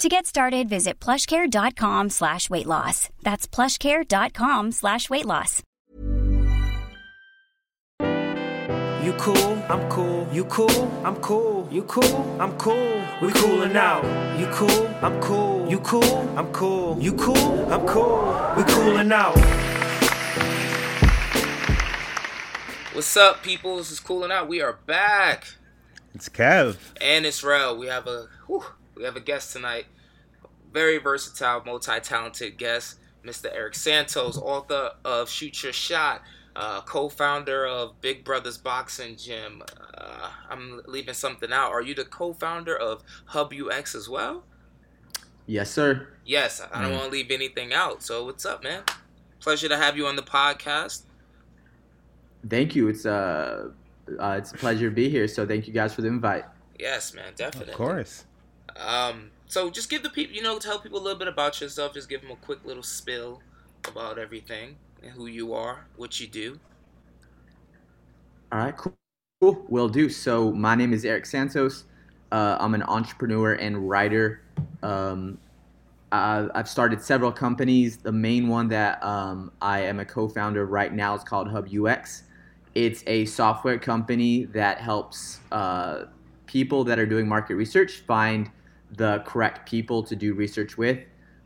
To get started, visit plushcare.com slash weight loss. That's plushcare.com slash weight loss. You cool, I'm cool. You cool, I'm cool. You cool, I'm cool. We're coolin' out. You cool, I'm cool. You cool, I'm cool. You cool, I'm cool. We're coolin' out. What's up, people? This is Cooling Out. We are back. It's Kev. And it's Rel. We have a whew, we have a guest tonight. Very versatile, multi-talented guest, Mr. Eric Santos, author of Shoot Your Shot, uh, co-founder of Big Brothers Boxing Gym. Uh, I'm leaving something out. Are you the co-founder of Hub UX as well? Yes, sir. Yes, I don't Mm. want to leave anything out. So what's up, man? Pleasure to have you on the podcast. Thank you. It's uh, uh, it's a pleasure to be here. So thank you guys for the invite. Yes, man, definitely. Of course. Um, so just give the people, you know, tell people a little bit about yourself. Just give them a quick little spill about everything and who you are, what you do. All right, cool. Cool. Will do. So my name is Eric Santos. Uh, I'm an entrepreneur and writer. Um, I, I've started several companies. The main one that um, I am a co-founder of right now is called Hub UX. It's a software company that helps uh, people that are doing market research find the correct people to do research with.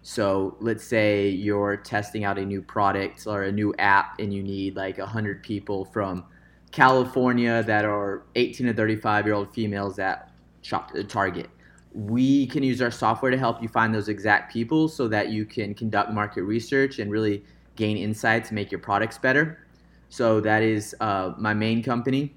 So let's say you're testing out a new product or a new app, and you need like 100 people from California that are 18 to 35 year old females that shop at Target. We can use our software to help you find those exact people so that you can conduct market research and really gain insights, make your products better. So that is uh, my main company.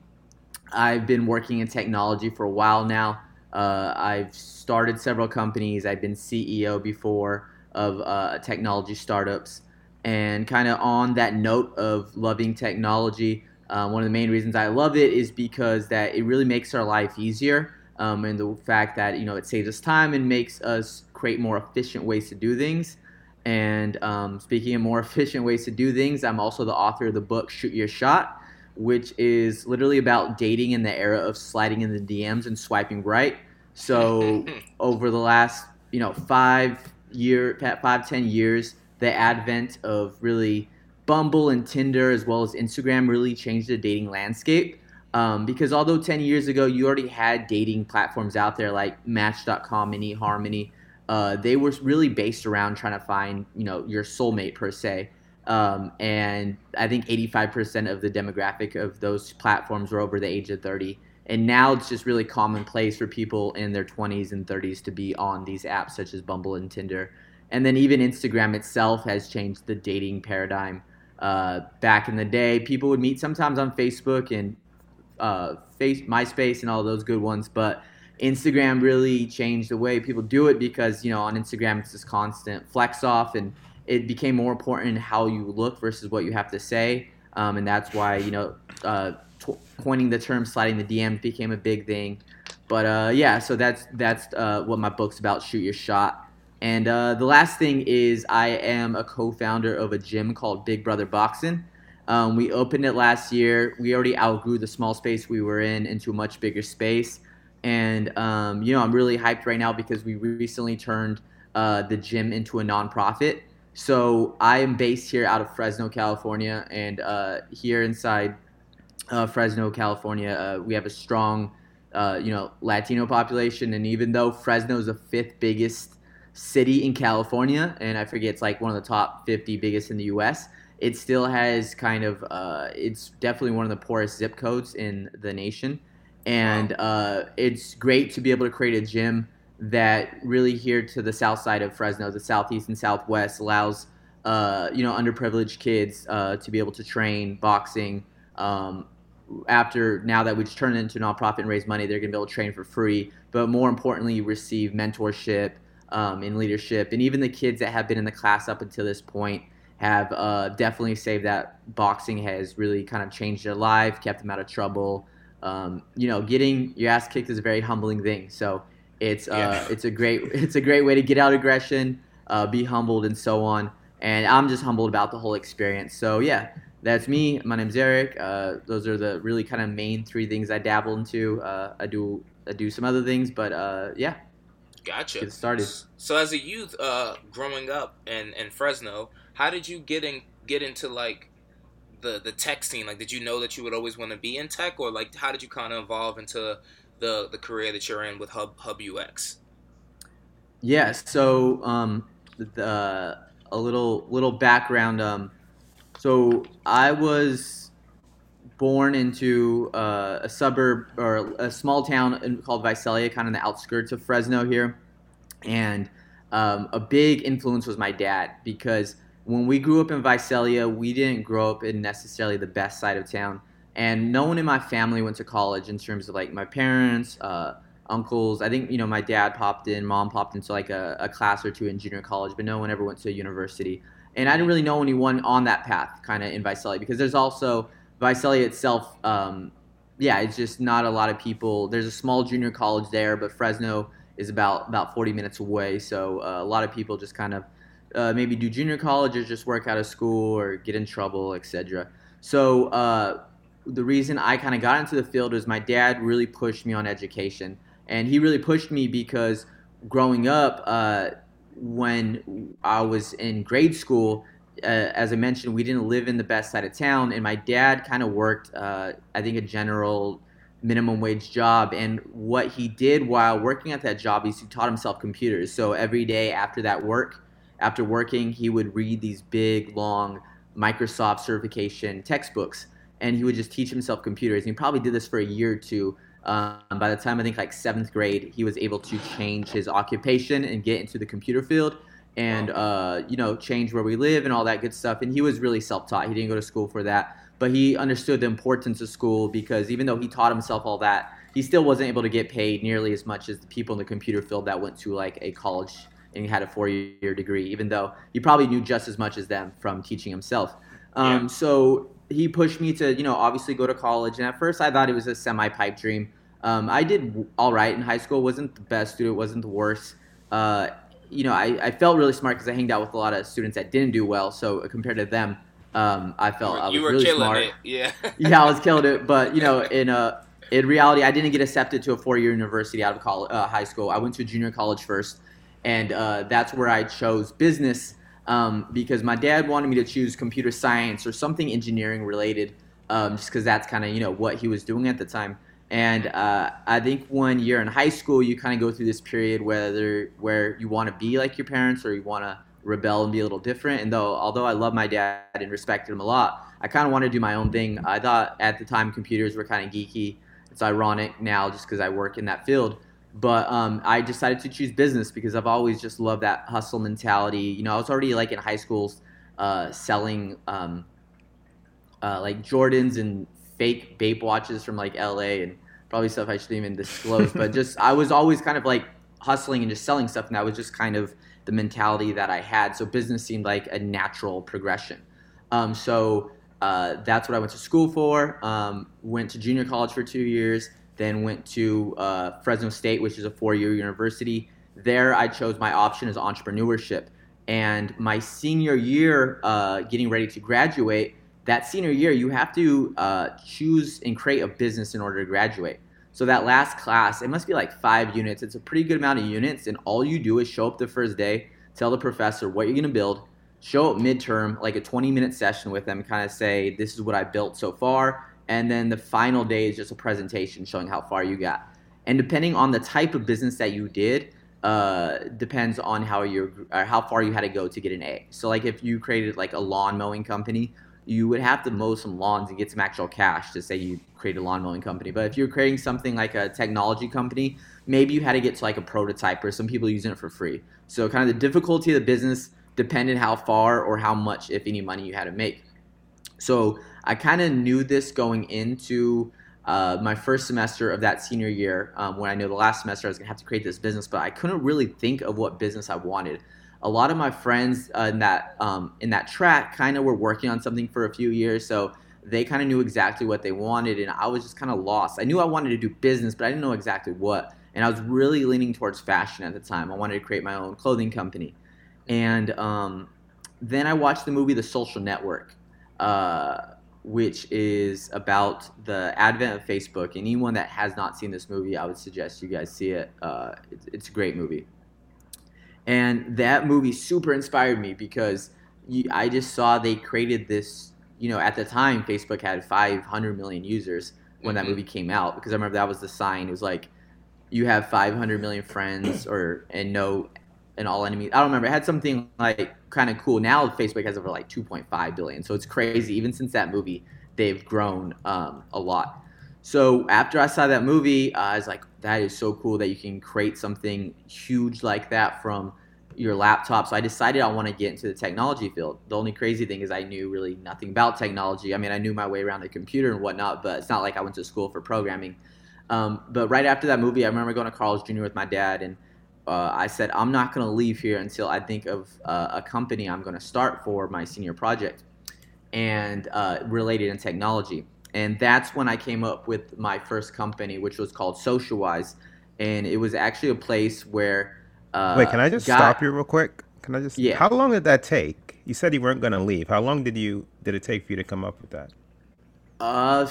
I've been working in technology for a while now. Uh, I've started several companies. I've been CEO before of uh, technology startups. And kind of on that note of loving technology, uh, one of the main reasons I love it is because that it really makes our life easier, um, and the fact that you know it saves us time and makes us create more efficient ways to do things. And um, speaking of more efficient ways to do things, I'm also the author of the book Shoot Your Shot, which is literally about dating in the era of sliding in the DMs and swiping right. So over the last you know five year five ten years, the advent of really Bumble and Tinder as well as Instagram really changed the dating landscape. Um, because although 10 years ago you already had dating platforms out there like Match.com and eHarmony, uh, they were really based around trying to find you know your soulmate per se. Um, and I think 85% of the demographic of those platforms were over the age of 30. And now it's just really commonplace for people in their 20s and 30s to be on these apps such as Bumble and Tinder. And then even Instagram itself has changed the dating paradigm. Uh, back in the day, people would meet sometimes on Facebook and uh, face MySpace and all those good ones, but Instagram really changed the way people do it because you know on Instagram it's this constant flex off, and it became more important how you look versus what you have to say, um, and that's why you know uh, t- coining the term sliding the DM became a big thing. But uh, yeah, so that's that's uh, what my book's about. Shoot your shot. And uh, the last thing is, I am a co-founder of a gym called Big Brother Boxing. Um, we opened it last year. We already outgrew the small space we were in into a much bigger space. And um, you know, I'm really hyped right now because we recently turned uh, the gym into a nonprofit. So I am based here out of Fresno, California, and uh, here inside uh, Fresno, California, uh, we have a strong, uh, you know, Latino population. And even though Fresno is the fifth biggest city in California, and I forget it's like one of the top 50 biggest in the U.S., it still has kind of uh, it's definitely one of the poorest zip codes in the nation, and uh, it's great to be able to create a gym that really here to the south side of Fresno, the southeast and southwest allows uh, you know underprivileged kids uh, to be able to train boxing. Um, after now that we've turned it into a nonprofit and raise money, they're going to be able to train for free. But more importantly, receive mentorship um, in leadership, and even the kids that have been in the class up until this point have uh, definitely saved that boxing has really kind of changed their life, kept them out of trouble. Um, you know, getting your ass kicked is a very humbling thing. So it's uh, yeah. it's a great it's a great way to get out aggression, uh, be humbled, and so on. And I'm just humbled about the whole experience. So yeah, that's me. My name's Eric. Uh, those are the really kind of main three things I dabble into. Uh, I do I do some other things, but uh, yeah. Gotcha. Get started. So as a youth, uh, growing up in, in Fresno, how did you get in get into like the the tech scene? Like, did you know that you would always want to be in tech, or like, how did you kind of evolve into the the career that you're in with Hub Hub UX? Yeah. So, um, the a little little background. Um, so I was born into uh, a suburb or a small town called Visalia, kind of the outskirts of Fresno here, and um, a big influence was my dad because when we grew up in Visalia, we didn't grow up in necessarily the best side of town. And no one in my family went to college in terms of like my parents, uh, uncles. I think, you know, my dad popped in, mom popped into like a, a class or two in junior college, but no one ever went to a university. And I didn't really know anyone on that path kind of in Visalia because there's also Visalia itself. Um, yeah, it's just not a lot of people. There's a small junior college there, but Fresno is about about 40 minutes away. So uh, a lot of people just kind of uh, maybe do junior college or just work out of school or get in trouble, etc. So uh, the reason I kind of got into the field is my dad really pushed me on education, and he really pushed me because growing up, uh, when I was in grade school, uh, as I mentioned, we didn't live in the best side of town, and my dad kind of worked, uh, I think, a general minimum wage job. And what he did while working at that job is he taught himself computers. So every day after that work, after working, he would read these big, long Microsoft certification textbooks, and he would just teach himself computers. And he probably did this for a year or two. Um, by the time I think like seventh grade, he was able to change his occupation and get into the computer field, and uh, you know change where we live and all that good stuff. And he was really self-taught. He didn't go to school for that, but he understood the importance of school because even though he taught himself all that, he still wasn't able to get paid nearly as much as the people in the computer field that went to like a college and had a four-year degree, even though he probably knew just as much as them from teaching himself. Um, yeah. So he pushed me to, you know, obviously go to college. And at first, I thought it was a semi-pipe dream. Um, I did all right in high school. wasn't the best student. wasn't the worst. Uh, you know, I, I felt really smart because I hanged out with a lot of students that didn't do well. So compared to them, um, I felt I was you were really killing smart. It. Yeah. yeah, I was killing it. But you know, in a in reality, I didn't get accepted to a four-year university out of college, uh, high school. I went to a junior college first and uh, that's where I chose business um, because my dad wanted me to choose computer science or something engineering related, um, just because that's kind of you know what he was doing at the time. And uh, I think one year in high school, you kind of go through this period whether where you want to be like your parents or you want to rebel and be a little different. And though although I love my dad and respected him a lot, I kind of wanted to do my own thing. I thought at the time computers were kind of geeky. It's ironic now just because I work in that field. But um, I decided to choose business because I've always just loved that hustle mentality. You know, I was already like in high school uh, selling um, uh, like Jordans and fake Bape watches from like LA and probably stuff I shouldn't even disclose. but just I was always kind of like hustling and just selling stuff, and that was just kind of the mentality that I had. So business seemed like a natural progression. Um, so uh, that's what I went to school for. Um, went to junior college for two years then went to uh, Fresno State, which is a four-year university. There, I chose my option as entrepreneurship. And my senior year, uh, getting ready to graduate, that senior year, you have to uh, choose and create a business in order to graduate. So that last class, it must be like five units. It's a pretty good amount of units, and all you do is show up the first day, tell the professor what you're gonna build, show up midterm, like a 20-minute session with them, kind of say, "This is what I built so far and then the final day is just a presentation showing how far you got. And depending on the type of business that you did, uh, depends on how you how far you had to go to get an A. So like if you created like a lawn mowing company, you would have to mow some lawns and get some actual cash to say you created a lawn mowing company. But if you're creating something like a technology company, maybe you had to get to like a prototype or some people using it for free. So kind of the difficulty of the business depended how far or how much, if any, money you had to make. So I kind of knew this going into uh, my first semester of that senior year um, when I knew the last semester I was gonna have to create this business, but I couldn't really think of what business I wanted. A lot of my friends uh, in that um, in that track kind of were working on something for a few years, so they kind of knew exactly what they wanted, and I was just kind of lost. I knew I wanted to do business, but I didn't know exactly what. And I was really leaning towards fashion at the time. I wanted to create my own clothing company, and um, then I watched the movie The Social Network. Uh, which is about the advent of Facebook. Anyone that has not seen this movie, I would suggest you guys see it. Uh, it's, it's, a great movie. And that movie super inspired me because I just saw they created this. You know, at the time, Facebook had 500 million users when that mm-hmm. movie came out because I remember that was the sign. It was like, you have 500 million friends or and no and all enemies. I don't remember. It had something like kind of cool. Now Facebook has over like 2.5 billion, so it's crazy. Even since that movie, they've grown um, a lot. So after I saw that movie, uh, I was like, that is so cool that you can create something huge like that from your laptop. So I decided I want to get into the technology field. The only crazy thing is I knew really nothing about technology. I mean, I knew my way around the computer and whatnot, but it's not like I went to school for programming. Um, but right after that movie, I remember going to Carl's Jr. with my dad and uh, I said, I'm not going to leave here until I think of uh, a company I'm going to start for my senior project and uh, related in technology. And that's when I came up with my first company, which was called Socialize. And it was actually a place where. Uh, Wait, can I just got, stop you real quick? Can I just? Yeah. How long did that take? You said you weren't going to leave. How long did you did it take for you to come up with that? Uh,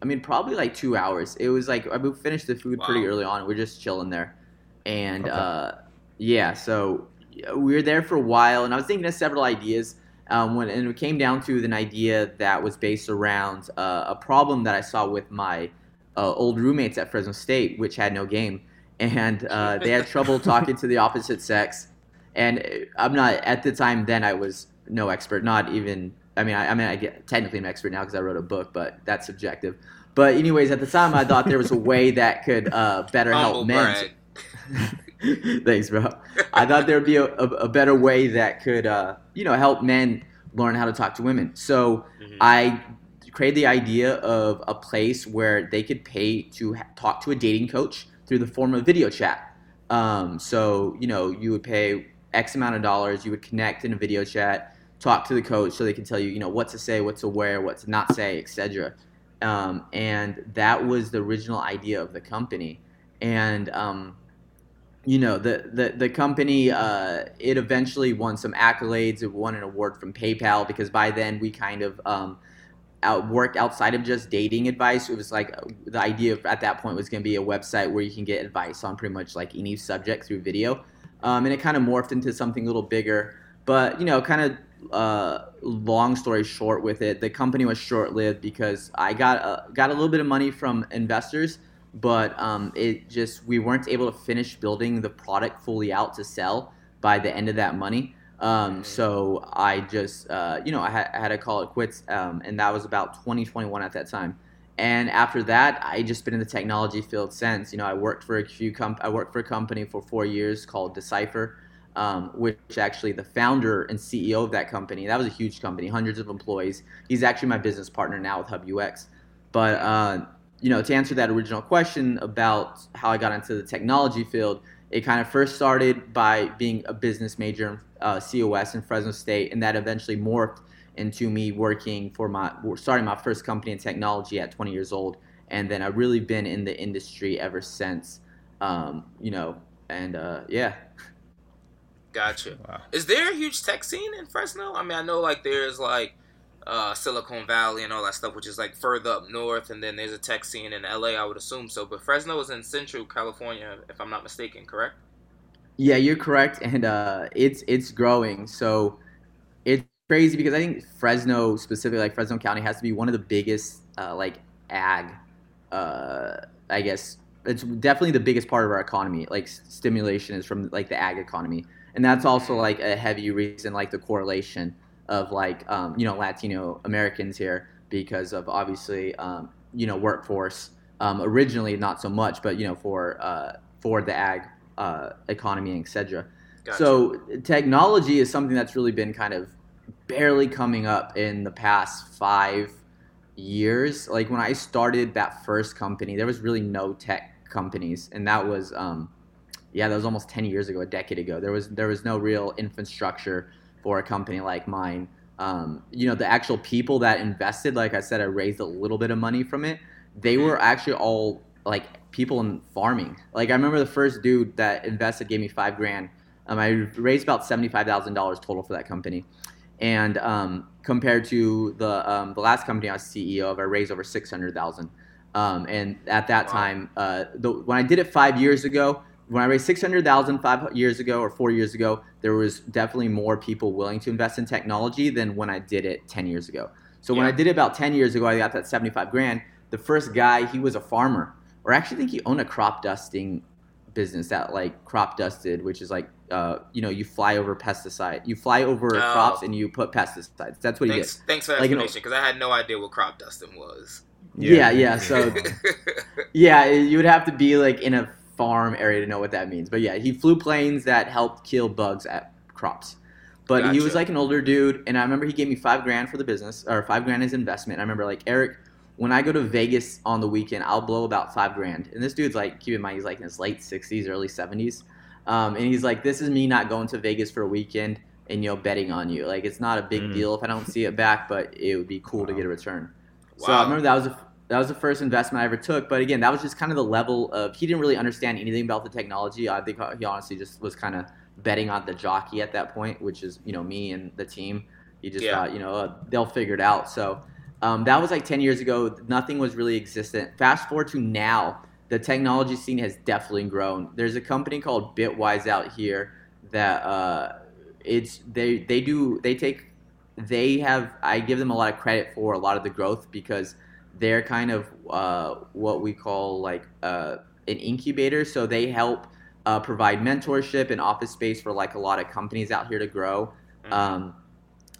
I mean, probably like two hours. It was like we finished the food wow. pretty early on. We're just chilling there and okay. uh, yeah, so we were there for a while, and I was thinking of several ideas. Um, when and it came down to an idea that was based around uh, a problem that I saw with my uh, old roommates at Fresno State, which had no game, and uh, they had trouble talking to the opposite sex. And I'm not at the time. Then I was no expert, not even. I mean, I, I mean, I get technically an expert now because I wrote a book, but that's subjective. But anyways, at the time, I thought there was a way that could uh, better help men. Thanks, bro. I thought there would be a, a, a, better way that could, uh, you know, help men learn how to talk to women. So mm-hmm. I created the idea of a place where they could pay to ha- talk to a dating coach through the form of video chat. Um, so you know, you would pay X amount of dollars. You would connect in a video chat, talk to the coach, so they can tell you, you know, what to say, what to wear, what to not say, etc. Um, and that was the original idea of the company. And um, you know the the the company uh, it eventually won some accolades. It won an award from PayPal because by then we kind of um, out worked outside of just dating advice. It was like the idea of, at that point was going to be a website where you can get advice on pretty much like any subject through video, um, and it kind of morphed into something a little bigger. But you know, kind of uh, long story short with it, the company was short lived because I got uh, got a little bit of money from investors but um, it just we weren't able to finish building the product fully out to sell by the end of that money. Um, mm-hmm. so I just uh, you know I had, I had, to call it quits, um, and that was about 2021 at that time. And after that, I just been in the technology field since. You know, I worked for a few comp- I worked for a company for four years called Decipher, um, which actually the founder and CEO of that company. That was a huge company, hundreds of employees. He's actually my business partner now with Hub UX. But uh, you know, to answer that original question about how I got into the technology field, it kind of first started by being a business major in uh, COS in Fresno State, and that eventually morphed into me working for my starting my first company in technology at 20 years old, and then I've really been in the industry ever since. Um, you know, and uh, yeah. Gotcha. Wow. Is there a huge tech scene in Fresno? I mean, I know like there's like uh, Silicon Valley and all that stuff, which is like further up north, and then there's a tech scene in LA, I would assume so. But Fresno is in Central California, if I'm not mistaken, correct? Yeah, you're correct, and uh, it's it's growing. So it's crazy because I think Fresno, specifically like Fresno County, has to be one of the biggest uh, like ag, uh, I guess, it's definitely the biggest part of our economy. Like stimulation is from like the ag economy, and that's also like a heavy reason, like the correlation of like um, you know Latino Americans here because of obviously um, you know workforce. Um, originally, not so much, but you know for uh, for the ag uh, economy, etc. Gotcha. So technology is something that's really been kind of barely coming up in the past five years. Like when I started that first company, there was really no tech companies, and that was um, yeah, that was almost ten years ago, a decade ago. There was there was no real infrastructure for a company like mine. Um, you know, the actual people that invested, like I said, I raised a little bit of money from it. They were actually all like people in farming. Like I remember the first dude that invested gave me five grand. Um, I raised about seventy five thousand dollars total for that company, and um, compared to the um, the last company I was CEO of, I raised over six hundred thousand. Um, and at that wow. time, uh, the, when I did it five years ago, when I raised 600,000 five years ago or four years ago, there was definitely more people willing to invest in technology than when I did it 10 years ago. So yeah. when I did it about 10 years ago, I got that 75 grand. The first guy, he was a farmer, or I actually think he owned a crop dusting business that like crop dusted, which is like, uh, you know, you fly over pesticide, you fly over oh. crops and you put pesticides. That's what thanks, he did. Thanks for that like, explanation because I had no idea what crop dusting was. Yeah, yeah. yeah so, yeah, you would have to be like in a farm area to know what that means. But yeah, he flew planes that helped kill bugs at crops. But gotcha. he was like an older dude, and I remember he gave me five grand for the business, or five grand as investment. I remember like Eric, when I go to Vegas on the weekend, I'll blow about five grand. And this dude's like, keep in mind, he's like in his late sixties, early seventies, um, and he's like, this is me not going to Vegas for a weekend and you know betting on you. Like it's not a big mm. deal if I don't see it back, but it would be cool wow. to get a return. Wow. So I remember that was a that was the first investment I ever took. But again, that was just kind of the level of he didn't really understand anything about the technology. I think he honestly just was kind of betting on the jockey at that point, which is you know me and the team. He just yeah. thought you know uh, they'll figure it out. So um, that was like 10 years ago. Nothing was really existent. Fast forward to now, the technology scene has definitely grown. There's a company called Bitwise out here that uh, it's they they do they take they have I give them a lot of credit for a lot of the growth because they're kind of uh, what we call like uh, an incubator. So they help uh, provide mentorship and office space for like a lot of companies out here to grow. Mm-hmm. Um,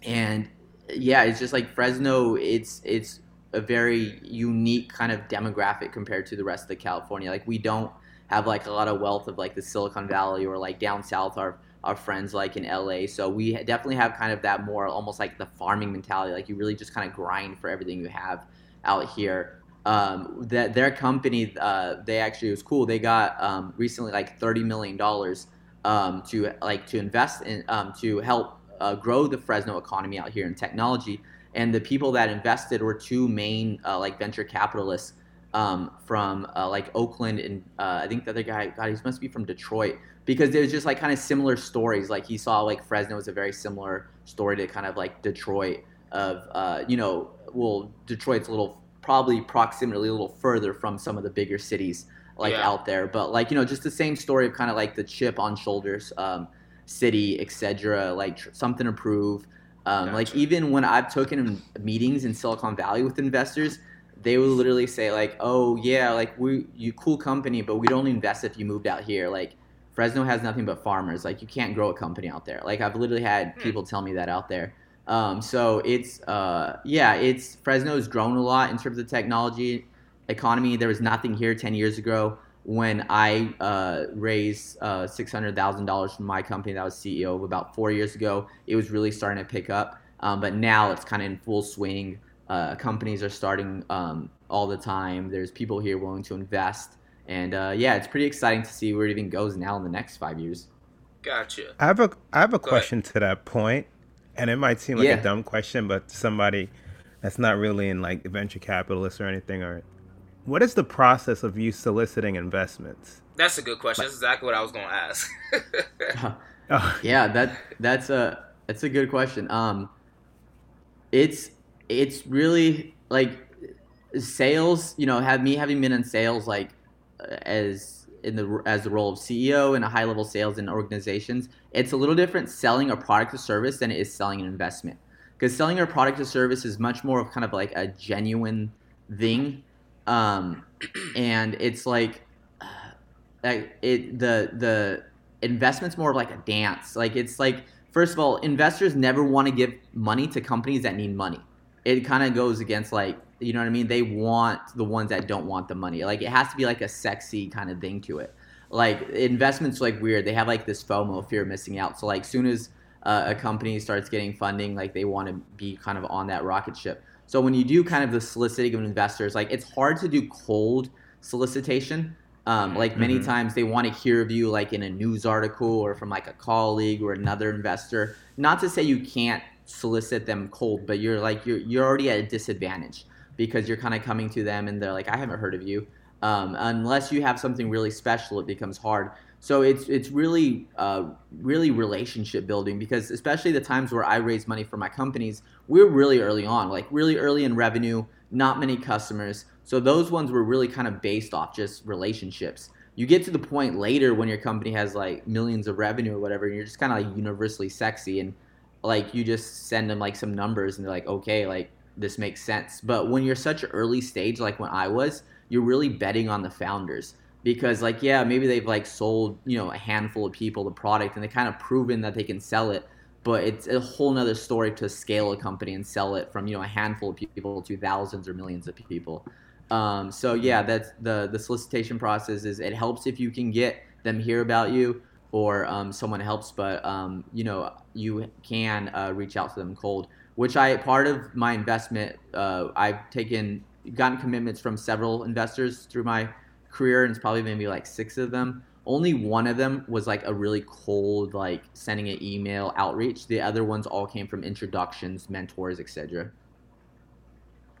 and yeah, it's just like Fresno. It's it's a very unique kind of demographic compared to the rest of California. Like we don't have like a lot of wealth of like the Silicon Valley or like down south our our friends like in LA. So we definitely have kind of that more almost like the farming mentality. Like you really just kind of grind for everything you have out here. Um, that their company, uh, they actually it was cool. They got um, recently like thirty million dollars um, to like to invest in um, to help uh, grow the Fresno economy out here in technology. And the people that invested were two main uh, like venture capitalists um, from uh, like Oakland and uh, I think the other guy, God, he must be from Detroit because there's just like kind of similar stories. Like he saw like Fresno was a very similar story to kind of like Detroit of uh, you know well, Detroit's a little probably proximately a little further from some of the bigger cities like yeah. out there, but like you know, just the same story of kind of like the chip on shoulders, um, city, etc. Like tr- something to prove. Um, gotcha. Like even when I've taken meetings in Silicon Valley with investors, they would literally say like, "Oh yeah, like we you cool company, but we'd only invest if you moved out here." Like Fresno has nothing but farmers. Like you can't grow a company out there. Like I've literally had hmm. people tell me that out there. Um, so it's uh, yeah, it's Fresno has grown a lot in terms of the technology economy. There was nothing here ten years ago when I uh, raised uh, six hundred thousand dollars from my company that I was CEO of about four years ago. It was really starting to pick up, um, but now it's kind of in full swing. Uh, companies are starting um, all the time. There's people here willing to invest, and uh, yeah, it's pretty exciting to see where it even goes now in the next five years. Gotcha. I have a I have a Go question ahead. to that point and it might seem like yeah. a dumb question, but somebody that's not really in like venture capitalists or anything, or what is the process of you soliciting investments? That's a good question. That's exactly what I was going to ask. oh. Yeah, that that's a that's a good question. Um, it's it's really like sales. You know, have me having been in sales like as in the as the role of CEO in a high level sales in organizations, it's a little different selling a product or service than it is selling an investment. Because selling a product or service is much more of kind of like a genuine thing, um, and it's like like it the the investment's more of like a dance. Like it's like first of all, investors never want to give money to companies that need money. It kind of goes against like you know what I mean. They want the ones that don't want the money. Like it has to be like a sexy kind of thing to it. Like investments like weird. They have like this FOMO, fear of missing out. So like soon as uh, a company starts getting funding, like they want to be kind of on that rocket ship. So when you do kind of the soliciting of investors, like it's hard to do cold solicitation um, like many mm-hmm. times they want to hear of you like in a news article or from like a colleague or another investor. Not to say you can't solicit them cold, but you're like you're you're already at a disadvantage because you're kind of coming to them and they're like, I haven't heard of you. Um, unless you have something really special, it becomes hard. So it's it's really uh, really relationship building because especially the times where I raise money for my companies, we're really early on, like really early in revenue, not many customers. So those ones were really kind of based off just relationships. You get to the point later when your company has like millions of revenue or whatever, and you're just kind of like universally sexy, and like you just send them like some numbers, and they're like, okay, like this makes sense. But when you're such early stage, like when I was, you're really betting on the founders because like yeah, maybe they've like sold you know a handful of people the product, and they kind of proven that they can sell it but it's a whole nother story to scale a company and sell it from you know a handful of people to thousands or millions of people um, so yeah, that's the the solicitation process is it helps if you can get them hear about you or um, someone helps, but um, you know you can uh, reach out to them cold. Which I part of my investment, uh, I've taken gotten commitments from several investors through my career, and it's probably maybe like six of them. Only one of them was like a really cold, like sending an email outreach. The other ones all came from introductions, mentors, etc.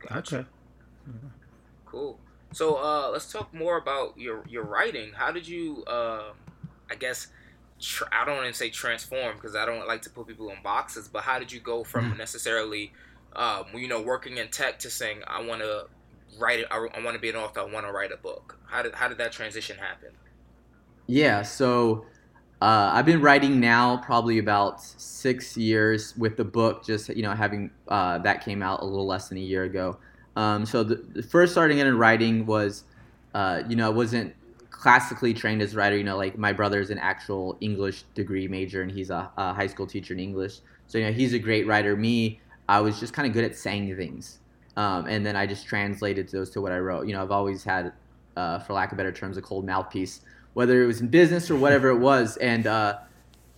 Gotcha. Cool. So uh, let's talk more about your your writing. How did you, uh, I guess, tr- I don't want to say transform because I don't like to put people in boxes. But how did you go from mm-hmm. necessarily, um, you know, working in tech to saying I want to write it, I, I want to be an author, I want to write a book? How did how did that transition happen? Yeah. So. Uh, I've been writing now probably about six years with the book, just you know having uh, that came out a little less than a year ago. Um, so the, the, first starting in writing was, uh, you know, I wasn't classically trained as a writer. You know, like my brother is an actual English degree major and he's a, a high school teacher in English. So you know, he's a great writer. Me, I was just kind of good at saying things, um, and then I just translated those to what I wrote. You know, I've always had, uh, for lack of better terms, a cold mouthpiece, whether it was in business or whatever it was, and. Uh,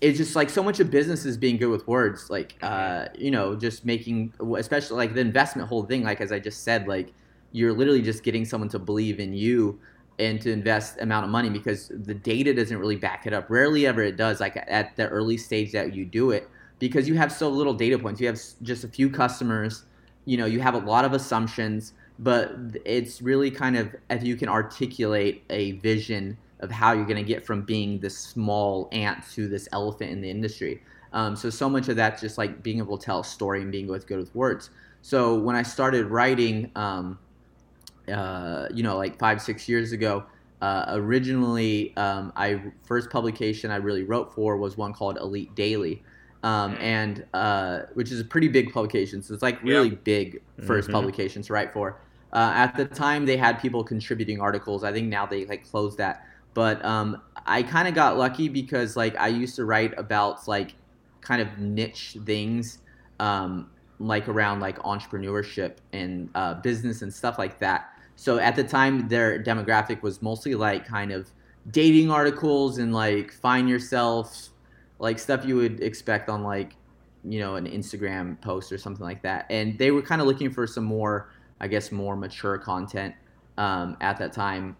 it's just like so much of business is being good with words like uh, you know just making especially like the investment whole thing like as i just said like you're literally just getting someone to believe in you and to invest amount of money because the data doesn't really back it up rarely ever it does like at the early stage that you do it because you have so little data points you have just a few customers you know you have a lot of assumptions but it's really kind of if you can articulate a vision of how you're going to get from being this small ant to this elephant in the industry. Um, so so much of that's just like being able to tell a story and being with good with words. So when I started writing, um, uh, you know, like five six years ago, uh, originally um, I first publication I really wrote for was one called Elite Daily. Um, and uh, which is a pretty big publication, so it's like really yep. big 1st mm-hmm. publication to write for. Uh, at the time, they had people contributing articles. I think now they like closed that. But um, I kind of got lucky because like I used to write about like kind of niche things, um, like around like entrepreneurship and uh, business and stuff like that. So at the time, their demographic was mostly like kind of dating articles and like find yourself, like stuff you would expect on like you know an Instagram post or something like that. And they were kind of looking for some more, I guess, more mature content um, at that time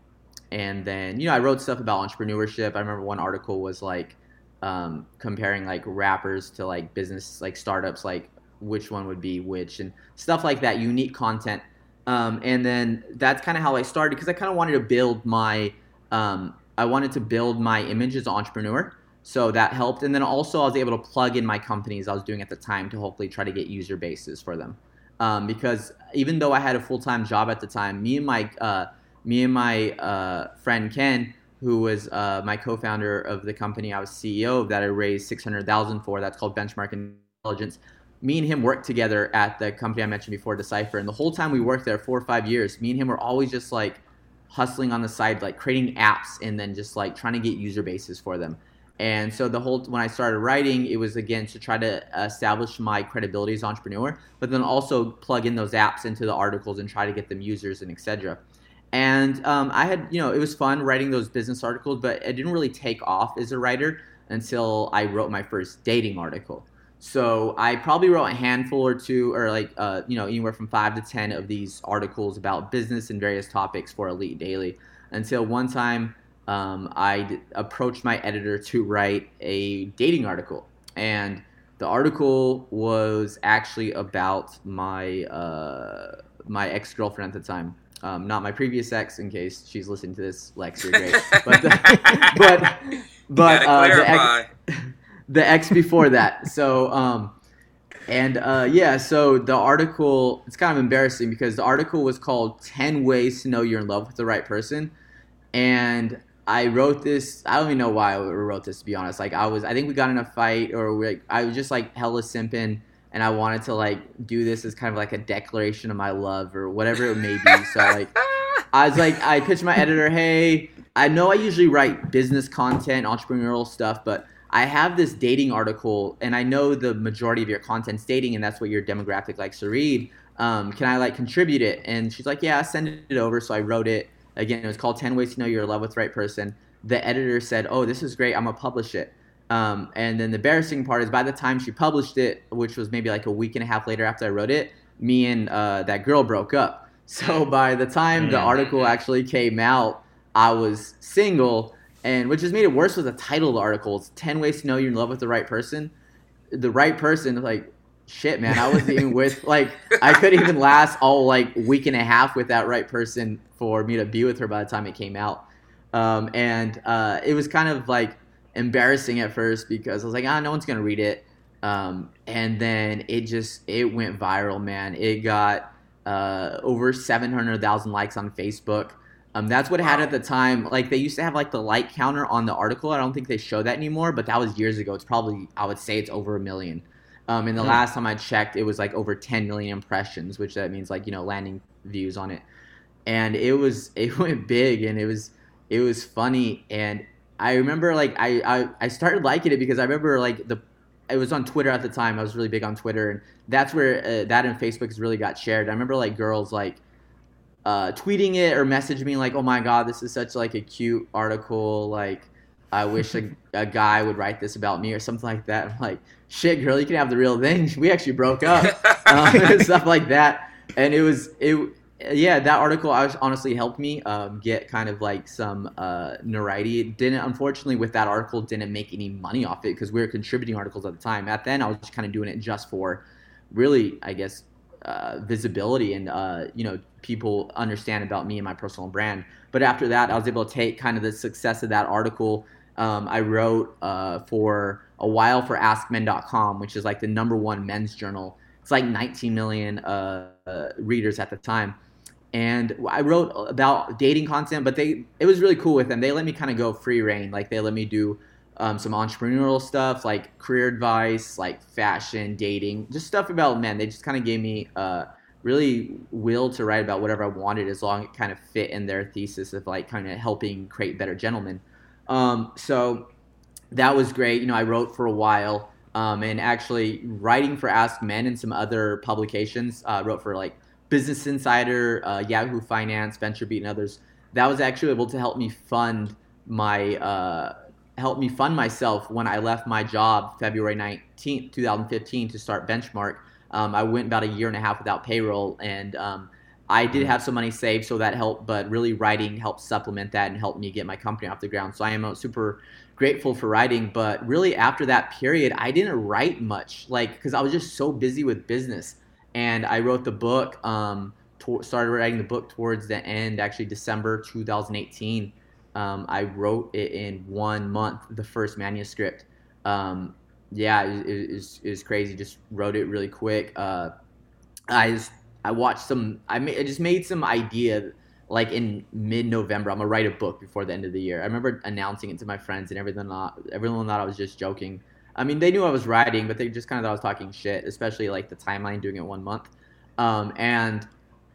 and then you know I wrote stuff about entrepreneurship. I remember one article was like um, comparing like rappers to like business like startups, like which one would be which and stuff like that. Unique content, um, and then that's kind of how I started because I kind of wanted to build my um, I wanted to build my image as an entrepreneur. So that helped, and then also I was able to plug in my companies I was doing at the time to hopefully try to get user bases for them. Um, because even though I had a full time job at the time, me and my uh, me and my uh, friend Ken, who was uh, my co-founder of the company I was CEO of that I raised six hundred thousand for. That's called Benchmark Intelligence. Me and him worked together at the company I mentioned before, Decipher, and the whole time we worked there, four or five years, me and him were always just like hustling on the side, like creating apps and then just like trying to get user bases for them. And so the whole when I started writing, it was again to try to establish my credibility as entrepreneur, but then also plug in those apps into the articles and try to get them users and etc. And um, I had, you know, it was fun writing those business articles, but it didn't really take off as a writer until I wrote my first dating article. So I probably wrote a handful or two, or like, uh, you know, anywhere from five to 10 of these articles about business and various topics for Elite Daily until one time um, I d- approached my editor to write a dating article. And the article was actually about my, uh, my ex girlfriend at the time. Um, not my previous ex, in case she's listening to this. Lex, you're great. but the, but but uh, the, ex, the X before that. So um, and uh, yeah, so the article it's kind of embarrassing because the article was called 10 ways to know you're in love with the right person and I wrote this. I don't even know why I wrote this to be honest. Like I was, I think we got in a fight, or we, I was just like hella simping, and I wanted to like do this as kind of like a declaration of my love or whatever it may be. So like I was like I pitched my editor, hey, I know I usually write business content, entrepreneurial stuff, but I have this dating article and I know the majority of your content's dating and that's what your demographic likes to read. Um, can I like contribute it? And she's like, yeah, send it over. So I wrote it. Again, it was called 10 Ways to Know You're in Love with the Right Person. The editor said, oh, this is great. I'm going to publish it. Um, and then the embarrassing part is by the time she published it, which was maybe like a week and a half later after I wrote it, me and uh, that girl broke up. So by the time the mm. article actually came out, I was single, and which just made it worse with the title of the article. It's 10 ways to know you're in love with the right person. The right person, like, shit, man, I wasn't even with, like, I couldn't even last all, like, week and a half with that right person for me to be with her by the time it came out. Um, and uh, it was kind of like embarrassing at first because I was like, ah, no one's gonna read it. Um, and then it just it went viral, man. It got uh, over seven hundred thousand likes on Facebook. Um, that's what it had at the time. Like they used to have like the like counter on the article. I don't think they show that anymore, but that was years ago. It's probably I would say it's over a million. Um, and the mm-hmm. last time I checked, it was like over 10 million impressions, which that means like you know landing views on it. And it was it went big, and it was it was funny, and I remember like I, I I started liking it because I remember like the it was on Twitter at the time. I was really big on Twitter, and that's where uh, that and Facebook has really got shared. I remember like girls like uh, tweeting it or messaging me like, "Oh my god, this is such like a cute article. Like, I wish a, a guy would write this about me or something like that." I'm like, "Shit, girl, you can have the real thing. We actually broke up um, stuff like that." And it was it yeah, that article I honestly helped me um, get kind of like some uh, notoriety. It didn't, unfortunately, with that article, didn't make any money off it because we were contributing articles at the time. At then, I was just kind of doing it just for really, I guess, uh, visibility and uh, you know people understand about me and my personal brand. But after that, I was able to take kind of the success of that article. Um, I wrote uh, for a while for AskMen.com, which is like the number one men's journal. It's like 19 million uh, uh, readers at the time and I wrote about dating content, but they it was really cool with them. They let me kind of go free reign. Like they let me do um, some entrepreneurial stuff, like career advice, like fashion, dating, just stuff about men. They just kind of gave me uh, really will to write about whatever I wanted, as long as it kind of fit in their thesis of like kind of helping create better gentlemen. Um, so that was great. You know, I wrote for a while. Um, and actually writing for Ask Men and some other publications. Uh, wrote for like Business Insider, uh, Yahoo Finance, VentureBeat, and others. That was actually able to help me fund my uh, help me fund myself when I left my job February 19th, 2015 to start Benchmark. Um, I went about a year and a half without payroll, and um, I did have some money saved, so that helped. But really, writing helped supplement that and helped me get my company off the ground. So I am super grateful for writing. But really, after that period, I didn't write much, like because I was just so busy with business and I wrote the book. Um, to- started writing the book towards the end, actually December 2018. Um, I wrote it in one month, the first manuscript. Um, yeah, it, it, was, it, was, crazy. Just wrote it really quick. Uh, I just, I watched some. I, made, I just made some idea like in mid-November. I'm gonna write a book before the end of the year. I remember announcing it to my friends and everything. Everyone thought I was just joking. I mean, they knew I was writing, but they just kind of thought I was talking shit, especially like the timeline doing it one month. Um, and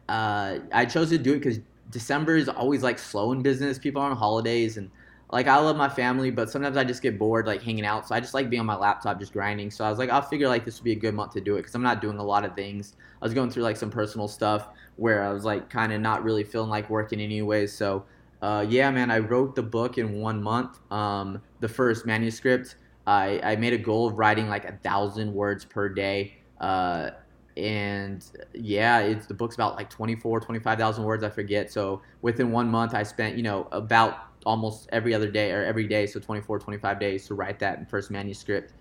uh, I chose to do it because December is always like slow in business. People are on holidays and like I love my family, but sometimes I just get bored like hanging out. So I just like being on my laptop just grinding. So I was like, I'll figure like this would be a good month to do it because I'm not doing a lot of things. I was going through like some personal stuff where I was like kind of not really feeling like working anyways. So uh, yeah, man, I wrote the book in one month. Um, the first manuscript. I, I made a goal of writing like a thousand words per day. Uh, and yeah, it's the book's about like 24, 25,000 words. I forget. So within one month, I spent, you know, about almost every other day or every day. So 24, 25 days to write that first manuscript.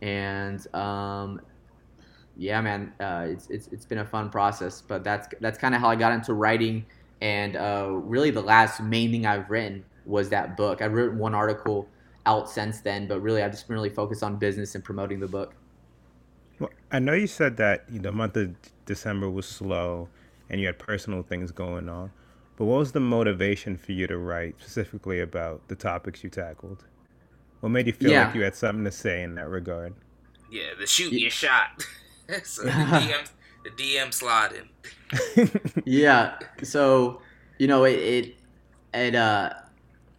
And, um, yeah, man, uh, it's, it's, it's been a fun process, but that's, that's kind of how I got into writing. And, uh, really the last main thing I've written was that book. I've written one article out since then, but really I've just been really focused on business and promoting the book. Well, I know you said that the month of December was slow and you had personal things going on, but what was the motivation for you to write specifically about the topics you tackled? What made you feel yeah. like you had something to say in that regard? Yeah, the shoot your shot. so the DM, the DM sliding. yeah. So, you know, it it, it uh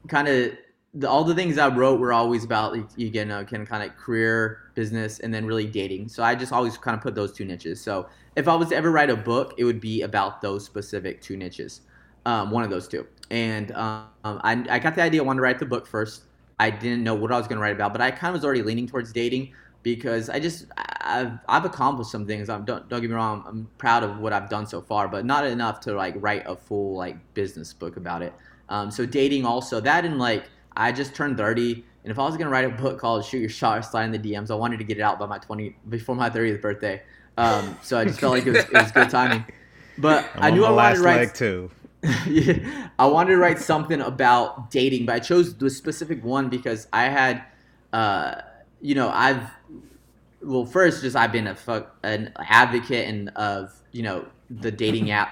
kind of the, all the things I wrote were always about you know kind of kind of career, business, and then really dating. So I just always kind of put those two niches. So if I was to ever write a book, it would be about those specific two niches, um, one of those two. And um, I, I got the idea. I wanted to write the book first. I didn't know what I was going to write about, but I kind of was already leaning towards dating because I just I've, I've accomplished some things. I'm, don't don't get me wrong. I'm proud of what I've done so far, but not enough to like write a full like business book about it. Um, so dating also that and like I just turned 30, and if I was gonna write a book called "Shoot Your Shot" or "Slide in the DMs," I wanted to get it out by my 20 before my 30th birthday. Um, so I just felt like it was, it was good timing. But I'm i knew I wanted to write too. yeah, I wanted to write something about dating, but I chose the specific one because I had, uh, you know, I've well, first just I've been a fuck, an advocate and of you know the dating app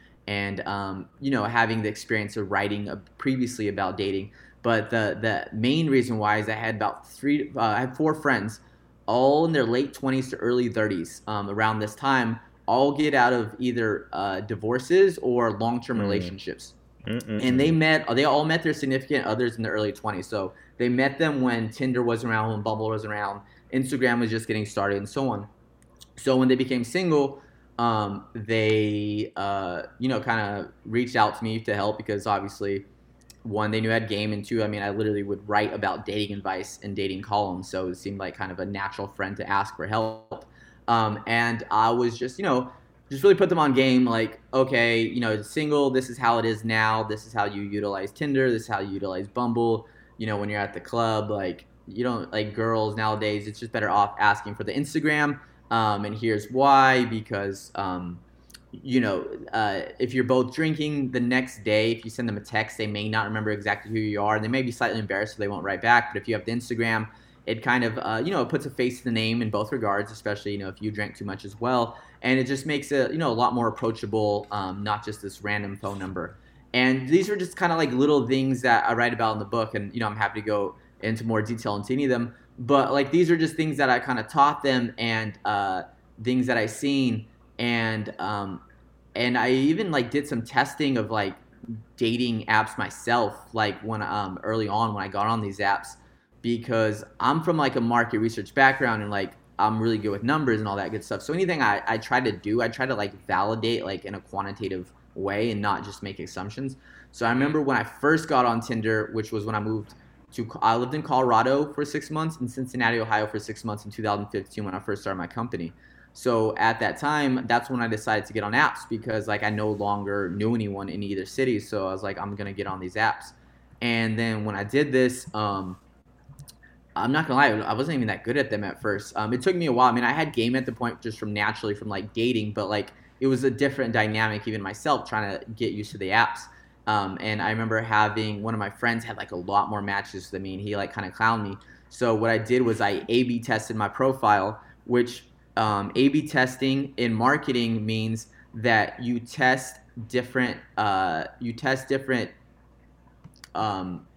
and um, you know having the experience of writing previously about dating. But the the main reason why is I had about three, uh, I had four friends, all in their late twenties to early thirties um, around this time, all get out of either uh, divorces or long term mm. relationships. Mm-mm-mm. And they met, they all met their significant others in the early 20s. So they met them when Tinder was around, when Bumble was around, Instagram was just getting started, and so on. So when they became single, um, they uh, you know kind of reached out to me to help because obviously one they knew I had game and two I mean I literally would write about dating advice and dating columns so it seemed like kind of a natural friend to ask for help. Um, and I was just you know just really put them on game like okay you know single this is how it is now this is how you utilize Tinder this is how you utilize Bumble you know when you're at the club like you don't like girls nowadays it's just better off asking for the Instagram um, and here's why because um, you know, uh, if you're both drinking the next day, if you send them a text, they may not remember exactly who you are. They may be slightly embarrassed, so they won't write back. But if you have the Instagram, it kind of, uh, you know, it puts a face to the name in both regards, especially, you know, if you drank too much as well. And it just makes it, you know, a lot more approachable, um, not just this random phone number. And these are just kind of like little things that I write about in the book. And, you know, I'm happy to go into more detail into any of them. But like these are just things that I kind of taught them and uh, things that I seen and um, and I even like did some testing of like dating apps myself, like when um early on when I got on these apps, because I'm from like a market research background and like I'm really good with numbers and all that good stuff. So anything I, I try to do, I try to like validate like in a quantitative way and not just make assumptions. So I remember when I first got on Tinder, which was when I moved to I lived in Colorado for six months and Cincinnati, Ohio for six months in 2015 when I first started my company. So at that time, that's when I decided to get on apps because like I no longer knew anyone in either city. So I was like, I'm gonna get on these apps. And then when I did this, um, I'm not gonna lie, I wasn't even that good at them at first. Um, it took me a while. I mean, I had game at the point just from naturally from like dating, but like it was a different dynamic even myself trying to get used to the apps. Um, and I remember having one of my friends had like a lot more matches than me, and he like kind of clowned me. So what I did was I A/B tested my profile, which um, A/B testing in marketing means that you test different uh, you test different um,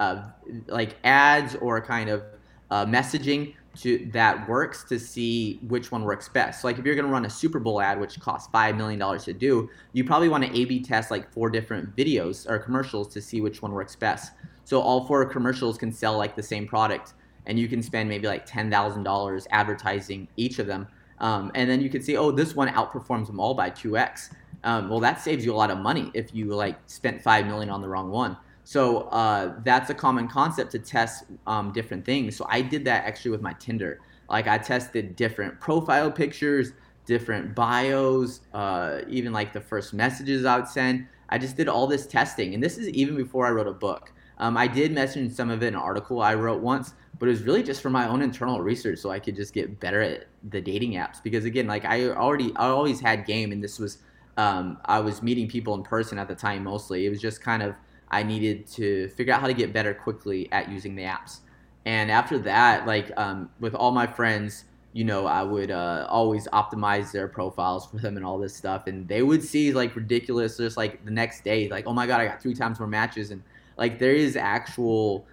uh, like ads or kind of uh, messaging to that works to see which one works best. So like if you're going to run a Super Bowl ad, which costs five million dollars to do, you probably want to A/B test like four different videos or commercials to see which one works best. So all four commercials can sell like the same product, and you can spend maybe like ten thousand dollars advertising each of them, um, and then you can see, oh, this one outperforms them all by two x. Um, well, that saves you a lot of money if you like spent five million on the wrong one. So uh, that's a common concept to test um, different things. So I did that actually with my Tinder. Like I tested different profile pictures, different bios, uh, even like the first messages I would send. I just did all this testing, and this is even before I wrote a book. Um, I did mention some of it in an article I wrote once, but it was really just for my own internal research so I could just get better at the dating apps. Because again, like I already, I always had game, and this was, um, I was meeting people in person at the time mostly. It was just kind of I needed to figure out how to get better quickly at using the apps. And after that, like um, with all my friends, you know, I would uh, always optimize their profiles for them and all this stuff, and they would see like ridiculous, just like the next day, like, oh my god, I got three times more matches, and like there is actual,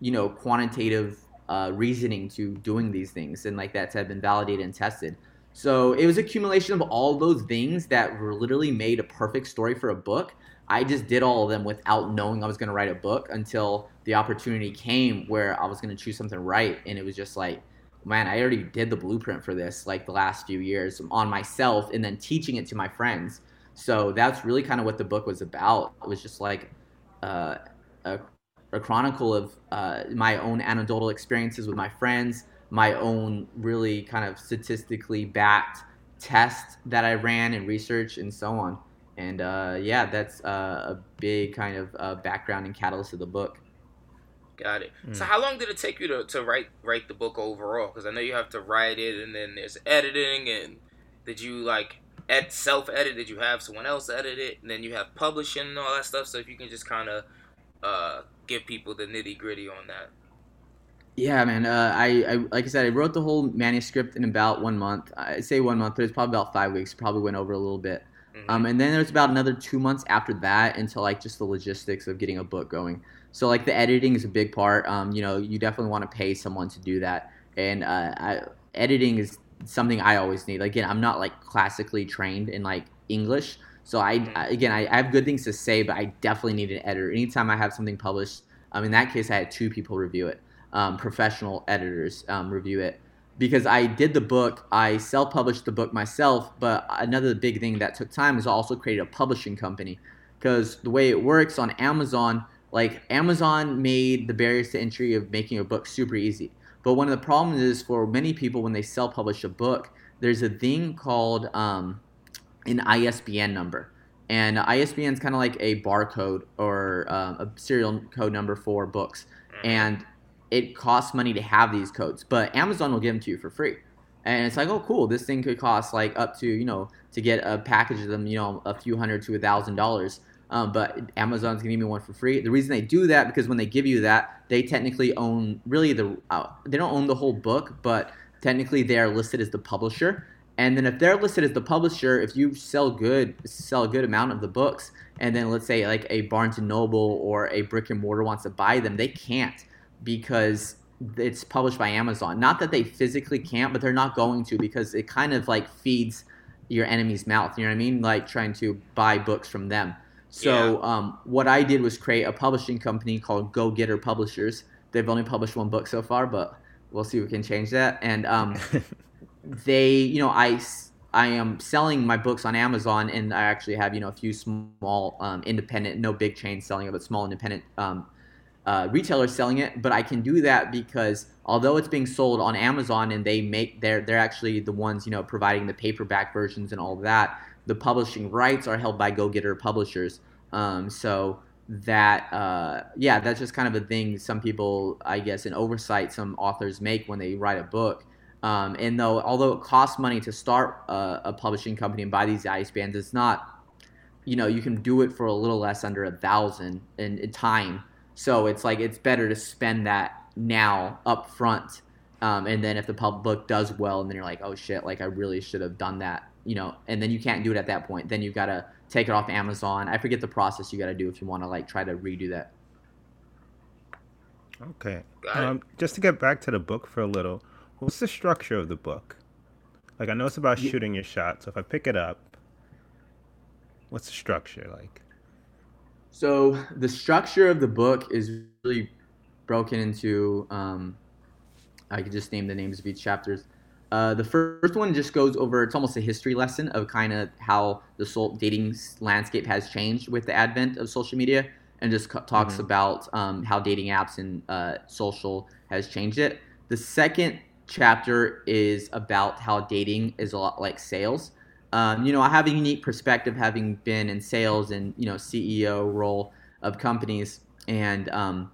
you know, quantitative uh, reasoning to doing these things, and like that's had been validated and tested. So it was accumulation of all those things that were literally made a perfect story for a book. I just did all of them without knowing I was going to write a book until the opportunity came where I was going to choose something right, and it was just like, man, I already did the blueprint for this like the last few years on myself, and then teaching it to my friends. So that's really kind of what the book was about. It was just like uh, a, a, chronicle of uh, my own anecdotal experiences with my friends, my own really kind of statistically backed tests that I ran and research and so on. And uh, yeah, that's uh, a big kind of uh, background and catalyst of the book. Got it. Mm. So how long did it take you to, to write write the book overall? Because I know you have to write it, and then there's editing, and did you like ed- self edit? Did you have someone else edit it? And then you have publishing and all that stuff. So if you can just kind of uh, give people the nitty gritty on that. Yeah, man. Uh, I, I like I said, I wrote the whole manuscript in about one month. I say one month, but it's probably about five weeks. Probably went over a little bit. Mm-hmm. Um, and then there's about another two months after that until like just the logistics of getting a book going. So like the editing is a big part. Um, you know, you definitely want to pay someone to do that. And uh, I, editing is something I always need. Again, I'm not like classically trained in like English, so I mm-hmm. again I, I have good things to say, but I definitely need an editor. Anytime I have something published, um, in that case I had two people review it, um, professional editors um, review it. Because I did the book, I self published the book myself. But another big thing that took time is I also created a publishing company because the way it works on Amazon, like Amazon made the barriers to entry of making a book super easy. But one of the problems is for many people when they self publish a book, there's a thing called um, an ISBN number. And ISBN is kind of like a barcode or uh, a serial code number for books. And it costs money to have these codes, but Amazon will give them to you for free. And it's like, oh, cool. This thing could cost like up to, you know, to get a package of them, you know, a few hundred to a thousand dollars. Um, but Amazon's give me one for free. The reason they do that because when they give you that, they technically own really the uh, they don't own the whole book, but technically they are listed as the publisher. And then if they're listed as the publisher, if you sell good sell a good amount of the books, and then let's say like a Barnes and Noble or a brick and mortar wants to buy them, they can't because it's published by Amazon. Not that they physically can't, but they're not going to because it kind of like feeds your enemy's mouth. You know what I mean? Like trying to buy books from them. So yeah. um, what I did was create a publishing company called Go Getter Publishers. They've only published one book so far, but we'll see if we can change that. And um, they, you know, I I am selling my books on Amazon, and I actually have you know a few small um, independent, no big chains selling it, but small independent um, uh, retailers selling it, but I can do that because although it's being sold on Amazon and they make they're they're actually the ones you know providing the paperback versions and all that. The publishing rights are held by Go Getter publishers. Um, so that uh, yeah, that's just kind of a thing. Some people, I guess, an oversight some authors make when they write a book. Um, and though although it costs money to start a, a publishing company and buy these ISBNs, it's not you know you can do it for a little less under a thousand in, in time so it's like it's better to spend that now up front. Um, and then if the public does well, and then you're like, oh shit, like I really should have done that, you know, and then you can't do it at that point. Then you've got to take it off Amazon. I forget the process you got to do if you want to like try to redo that. Okay. Um, just to get back to the book for a little, what's the structure of the book? Like I know it's about shooting your shot. So if I pick it up, what's the structure like? So the structure of the book is really broken into. Um, I could just name the names of each chapters. Uh, the first one just goes over. It's almost a history lesson of kind of how the soul dating landscape has changed with the advent of social media, and just talks mm-hmm. about um, how dating apps and uh, social has changed it. The second chapter is about how dating is a lot like sales um, you know, I have a unique perspective having been in sales and you know CEO role of companies, and um,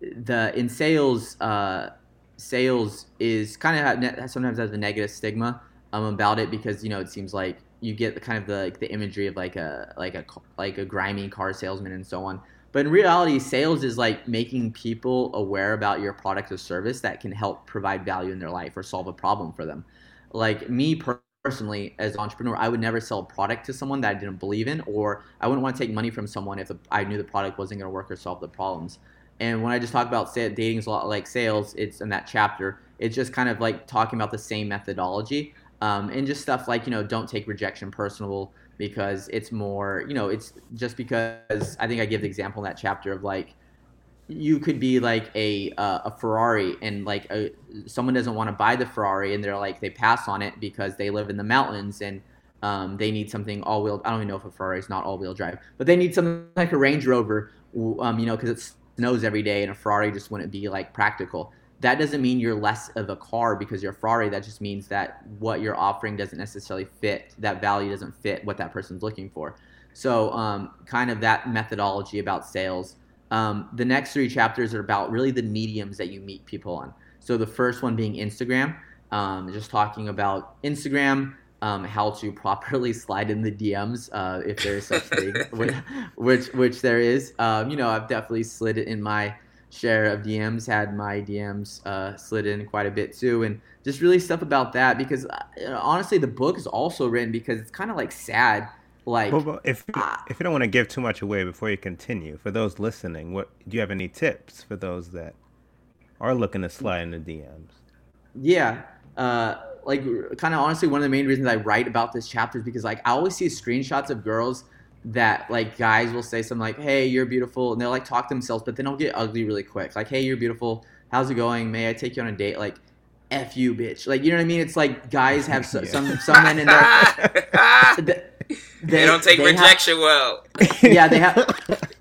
the in sales, uh, sales is kind of sometimes has a negative stigma um, about it because you know it seems like you get the kind of the like the imagery of like a like a like a grimy car salesman and so on. But in reality, sales is like making people aware about your product or service that can help provide value in their life or solve a problem for them. Like me personally personally as an entrepreneur i would never sell a product to someone that i didn't believe in or i wouldn't want to take money from someone if i knew the product wasn't going to work or solve the problems. And when i just talk about say, dating is a lot like sales it's in that chapter it's just kind of like talking about the same methodology um, and just stuff like you know don't take rejection personal because it's more you know it's just because i think i give the example in that chapter of like you could be like a uh, a Ferrari and like a, someone doesn't want to buy the Ferrari and they're like they pass on it because they live in the mountains and um, they need something all wheel. I don't even know if a Ferrari is not all wheel drive, but they need something like a Range Rover, um, you know, because it snows every day and a Ferrari just wouldn't be like practical. That doesn't mean you're less of a car because you're a Ferrari. That just means that what you're offering doesn't necessarily fit. That value doesn't fit what that person's looking for. So, um, kind of that methodology about sales um, the next three chapters are about really the mediums that you meet people on. So the first one being Instagram, um, just talking about Instagram, um, how to properly slide in the DMs uh, if there is such thing, which, which, which there is. Um, you know, I've definitely slid it in my share of DMs, had my DMs uh, slid in quite a bit too, and just really stuff about that because uh, honestly, the book is also written because it's kind of like sad like, well, if uh, if you don't want to give too much away before you continue, for those listening, what do you have any tips for those that are looking to slide in the DMs? Yeah, uh, like kind of honestly, one of the main reasons I write about this chapter is because like I always see screenshots of girls that like guys will say something like, "Hey, you're beautiful," and they'll like talk to themselves, but then they'll get ugly really quick. Like, "Hey, you're beautiful. How's it going? May I take you on a date?" Like, "F you, bitch." Like you know what I mean? It's like guys have so, some some men in there. they, they, don't take they rejection have, well. yeah, they have.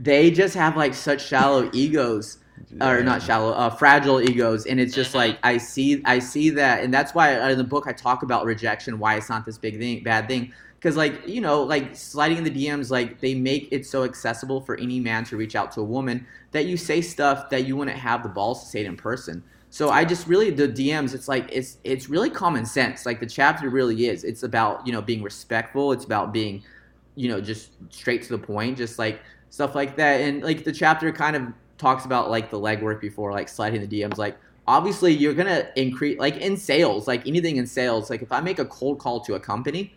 They just have like such shallow egos or not shallow, uh, fragile egos, and it's just like I see, I see that, and that's why in the book I talk about rejection, why it's not this big thing, bad thing, because like you know, like sliding in the DMs, like they make it so accessible for any man to reach out to a woman that you say stuff that you wouldn't have the balls to say it in person. So I just really the DMs, it's like it's it's really common sense. Like the chapter really is. It's about you know being respectful. It's about being, you know, just straight to the point, just like stuff like that. And like the chapter kind of talks about like the legwork before like sliding the DMs. Like obviously you're gonna increase like in sales, like anything in sales. Like if I make a cold call to a company,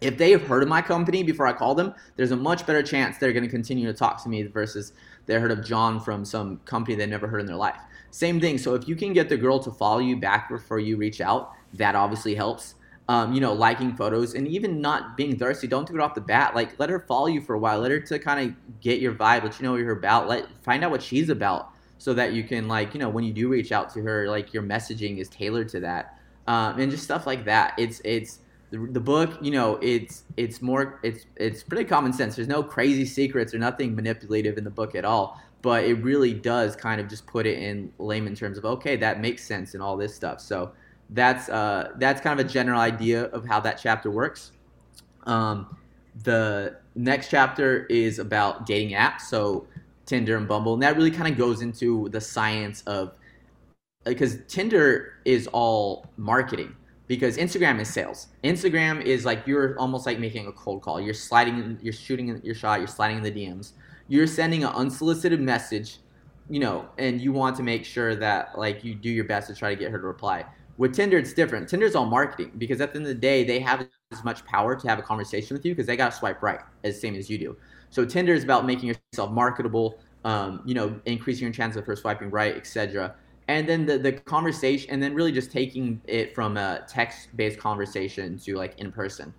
if they have heard of my company before I call them, there's a much better chance they're gonna continue to talk to me versus they heard of John from some company they never heard in their life. Same thing. So if you can get the girl to follow you back before you reach out, that obviously helps um, you know, liking photos and even not being thirsty. Don't do it off the bat. Like, let her follow you for a while. Let her to kind of get your vibe. Let you know what you're about. Let find out what she's about, so that you can like, you know, when you do reach out to her, like your messaging is tailored to that, um, and just stuff like that. It's it's the, the book. You know, it's it's more it's it's pretty common sense. There's no crazy secrets or nothing manipulative in the book at all. But it really does kind of just put it in layman terms of okay, that makes sense and all this stuff. So that's uh, that's kind of a general idea of how that chapter works. Um, the next chapter is about dating apps, so Tinder and Bumble, and that really kind of goes into the science of because Tinder is all marketing because Instagram is sales. Instagram is like you're almost like making a cold call. You're sliding, you're shooting your shot, you're sliding in the DMs. You're sending an unsolicited message, you know, and you want to make sure that like you do your best to try to get her to reply. With Tinder, it's different. Tinder's all marketing because at the end of the day, they have as much power to have a conversation with you because they got to swipe right as same as you do. So Tinder is about making yourself marketable, um, you know, increasing your chances of her swiping right, etc. And then the, the conversation, and then really just taking it from a text-based conversation to like in person.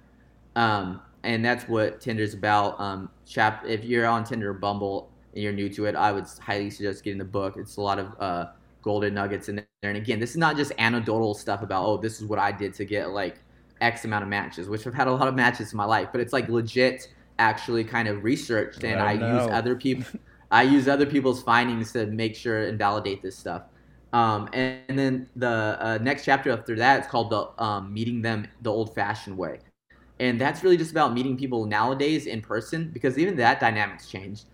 Um, and that's what Tinder's about. Um, chap, if you're on Tinder or Bumble and you're new to it, I would highly suggest getting the book. It's a lot of uh, golden nuggets in there. And again, this is not just anecdotal stuff about, oh, this is what I did to get like X amount of matches, which I've had a lot of matches in my life, but it's like legit actually kind of researched and I, I use other people I use other people's findings to make sure and validate this stuff. Um, and, then the uh, next chapter after that is called the um, meeting them the old-fashioned way, and that's really just about meeting people nowadays in person because even that dynamics changed.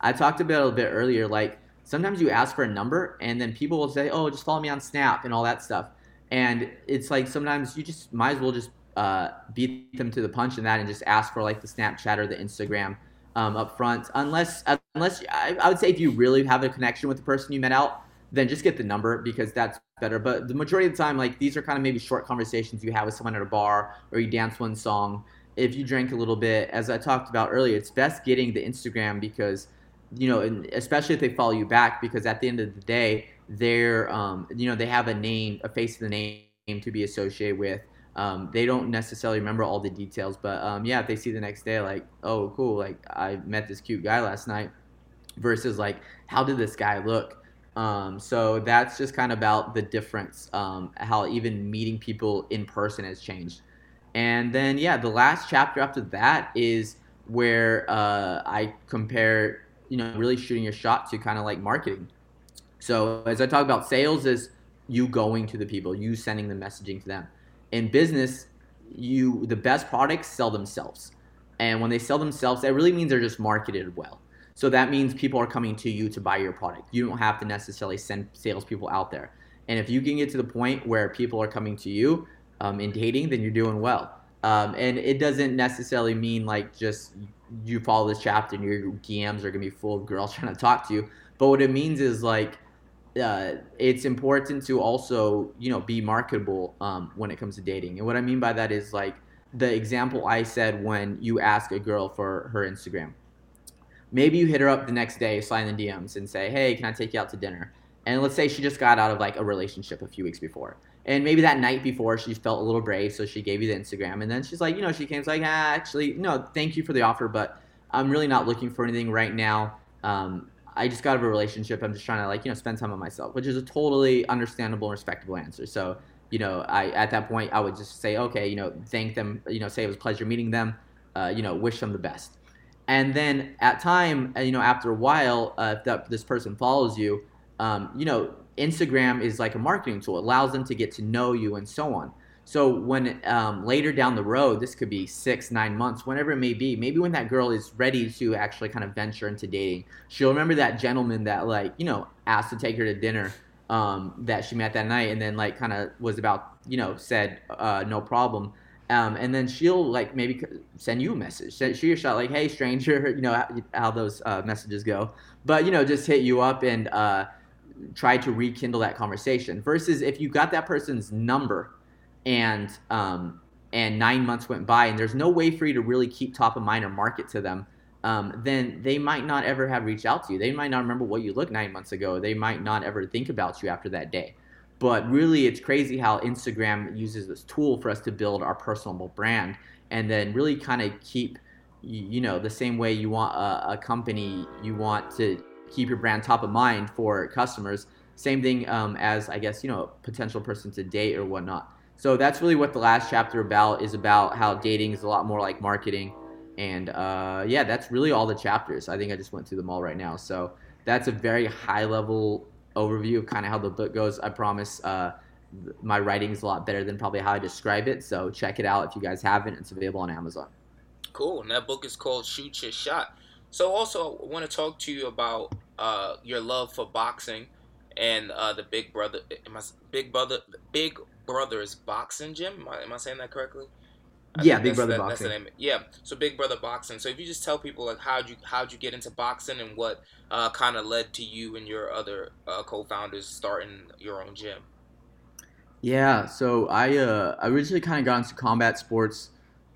I talked about it a bit earlier, like sometimes you ask for a number and then people will say, oh, just follow me on Snap and all that stuff. And it's like sometimes you just might as well just uh, beat them to the punch in that and just ask for like the Snapchat or the Instagram um, up front. Unless, unless I, I would say if you really have a connection with the person you met out, then just get the number because that's better. But the majority of the time, like these are kind of maybe short conversations you have with someone at a bar or you dance one song. If you drink a little bit, as I talked about earlier, it's best getting the Instagram because – you know, and especially if they follow you back, because at the end of the day, they're, um, you know, they have a name, a face of the name to be associated with. Um, they don't necessarily remember all the details, but um, yeah, if they see the next day, like, oh, cool, like I met this cute guy last night, versus like, how did this guy look? Um, so that's just kind of about the difference, um, how even meeting people in person has changed. And then, yeah, the last chapter after that is where uh, I compare you know really shooting your shot to kind of like marketing. So as I talk about sales is you going to the people, you sending the messaging to them. In business, you the best products sell themselves. And when they sell themselves, that really means they're just marketed well. So that means people are coming to you to buy your product. You don't have to necessarily send salespeople out there. And if you can get to the point where people are coming to you um, in dating, then you're doing well. Um, and it doesn't necessarily mean like just you follow this chapter and your DMs are gonna be full of girls trying to talk to you. But what it means is like uh, it's important to also you know be marketable um, when it comes to dating. And what I mean by that is like the example I said when you ask a girl for her Instagram. Maybe you hit her up the next day, slide in the DMs, and say, "Hey, can I take you out to dinner?" And let's say she just got out of like a relationship a few weeks before. And maybe that night before she felt a little brave, so she gave you the Instagram. And then she's like, you know, she came like, ah, actually, no, thank you for the offer, but I'm really not looking for anything right now. Um, I just got out of a relationship. I'm just trying to like you know spend time on myself, which is a totally understandable and respectable answer. So you know, I at that point I would just say, okay, you know, thank them, you know, say it was a pleasure meeting them, uh, you know, wish them the best. And then at time, uh, you know, after a while, uh, if that, this person follows you, um, you know, Instagram is like a marketing tool. It allows them to get to know you and so on. So when um, later down the road, this could be six, nine months, whenever it may be, maybe when that girl is ready to actually kind of venture into dating, she'll remember that gentleman that like you know asked to take her to dinner um, that she met that night, and then like kind of was about you know said uh, no problem. Um, and then she'll like maybe send you a message. She or shot like, "Hey, stranger," you know how, how those uh, messages go. But you know, just hit you up and uh, try to rekindle that conversation. Versus if you got that person's number and um, and nine months went by and there's no way for you to really keep top of mind or market to them, um, then they might not ever have reached out to you. They might not remember what you looked nine months ago. They might not ever think about you after that day. But really, it's crazy how Instagram uses this tool for us to build our personal brand and then really kind of keep, you know, the same way you want a, a company, you want to keep your brand top of mind for customers. Same thing um, as, I guess, you know, a potential person to date or whatnot. So that's really what the last chapter about is about how dating is a lot more like marketing. And uh, yeah, that's really all the chapters. I think I just went through them all right now. So that's a very high level overview of kind of how the book goes. I promise uh, my writing is a lot better than probably how I describe it. So check it out if you guys haven't. It's available on Amazon. Cool. And that book is called Shoot Your Shot. So also, I want to talk to you about uh, your love for boxing and uh, the Big Brother, Big Brother, Big Brothers Boxing Gym. Am I, am I saying that correctly? I yeah, Big Brother Boxing. That's the name. Yeah, so Big Brother Boxing. So if you just tell people like how'd you how'd you get into boxing and what uh, kind of led to you and your other uh, co-founders starting your own gym. Yeah, so I uh, originally kind of got into combat sports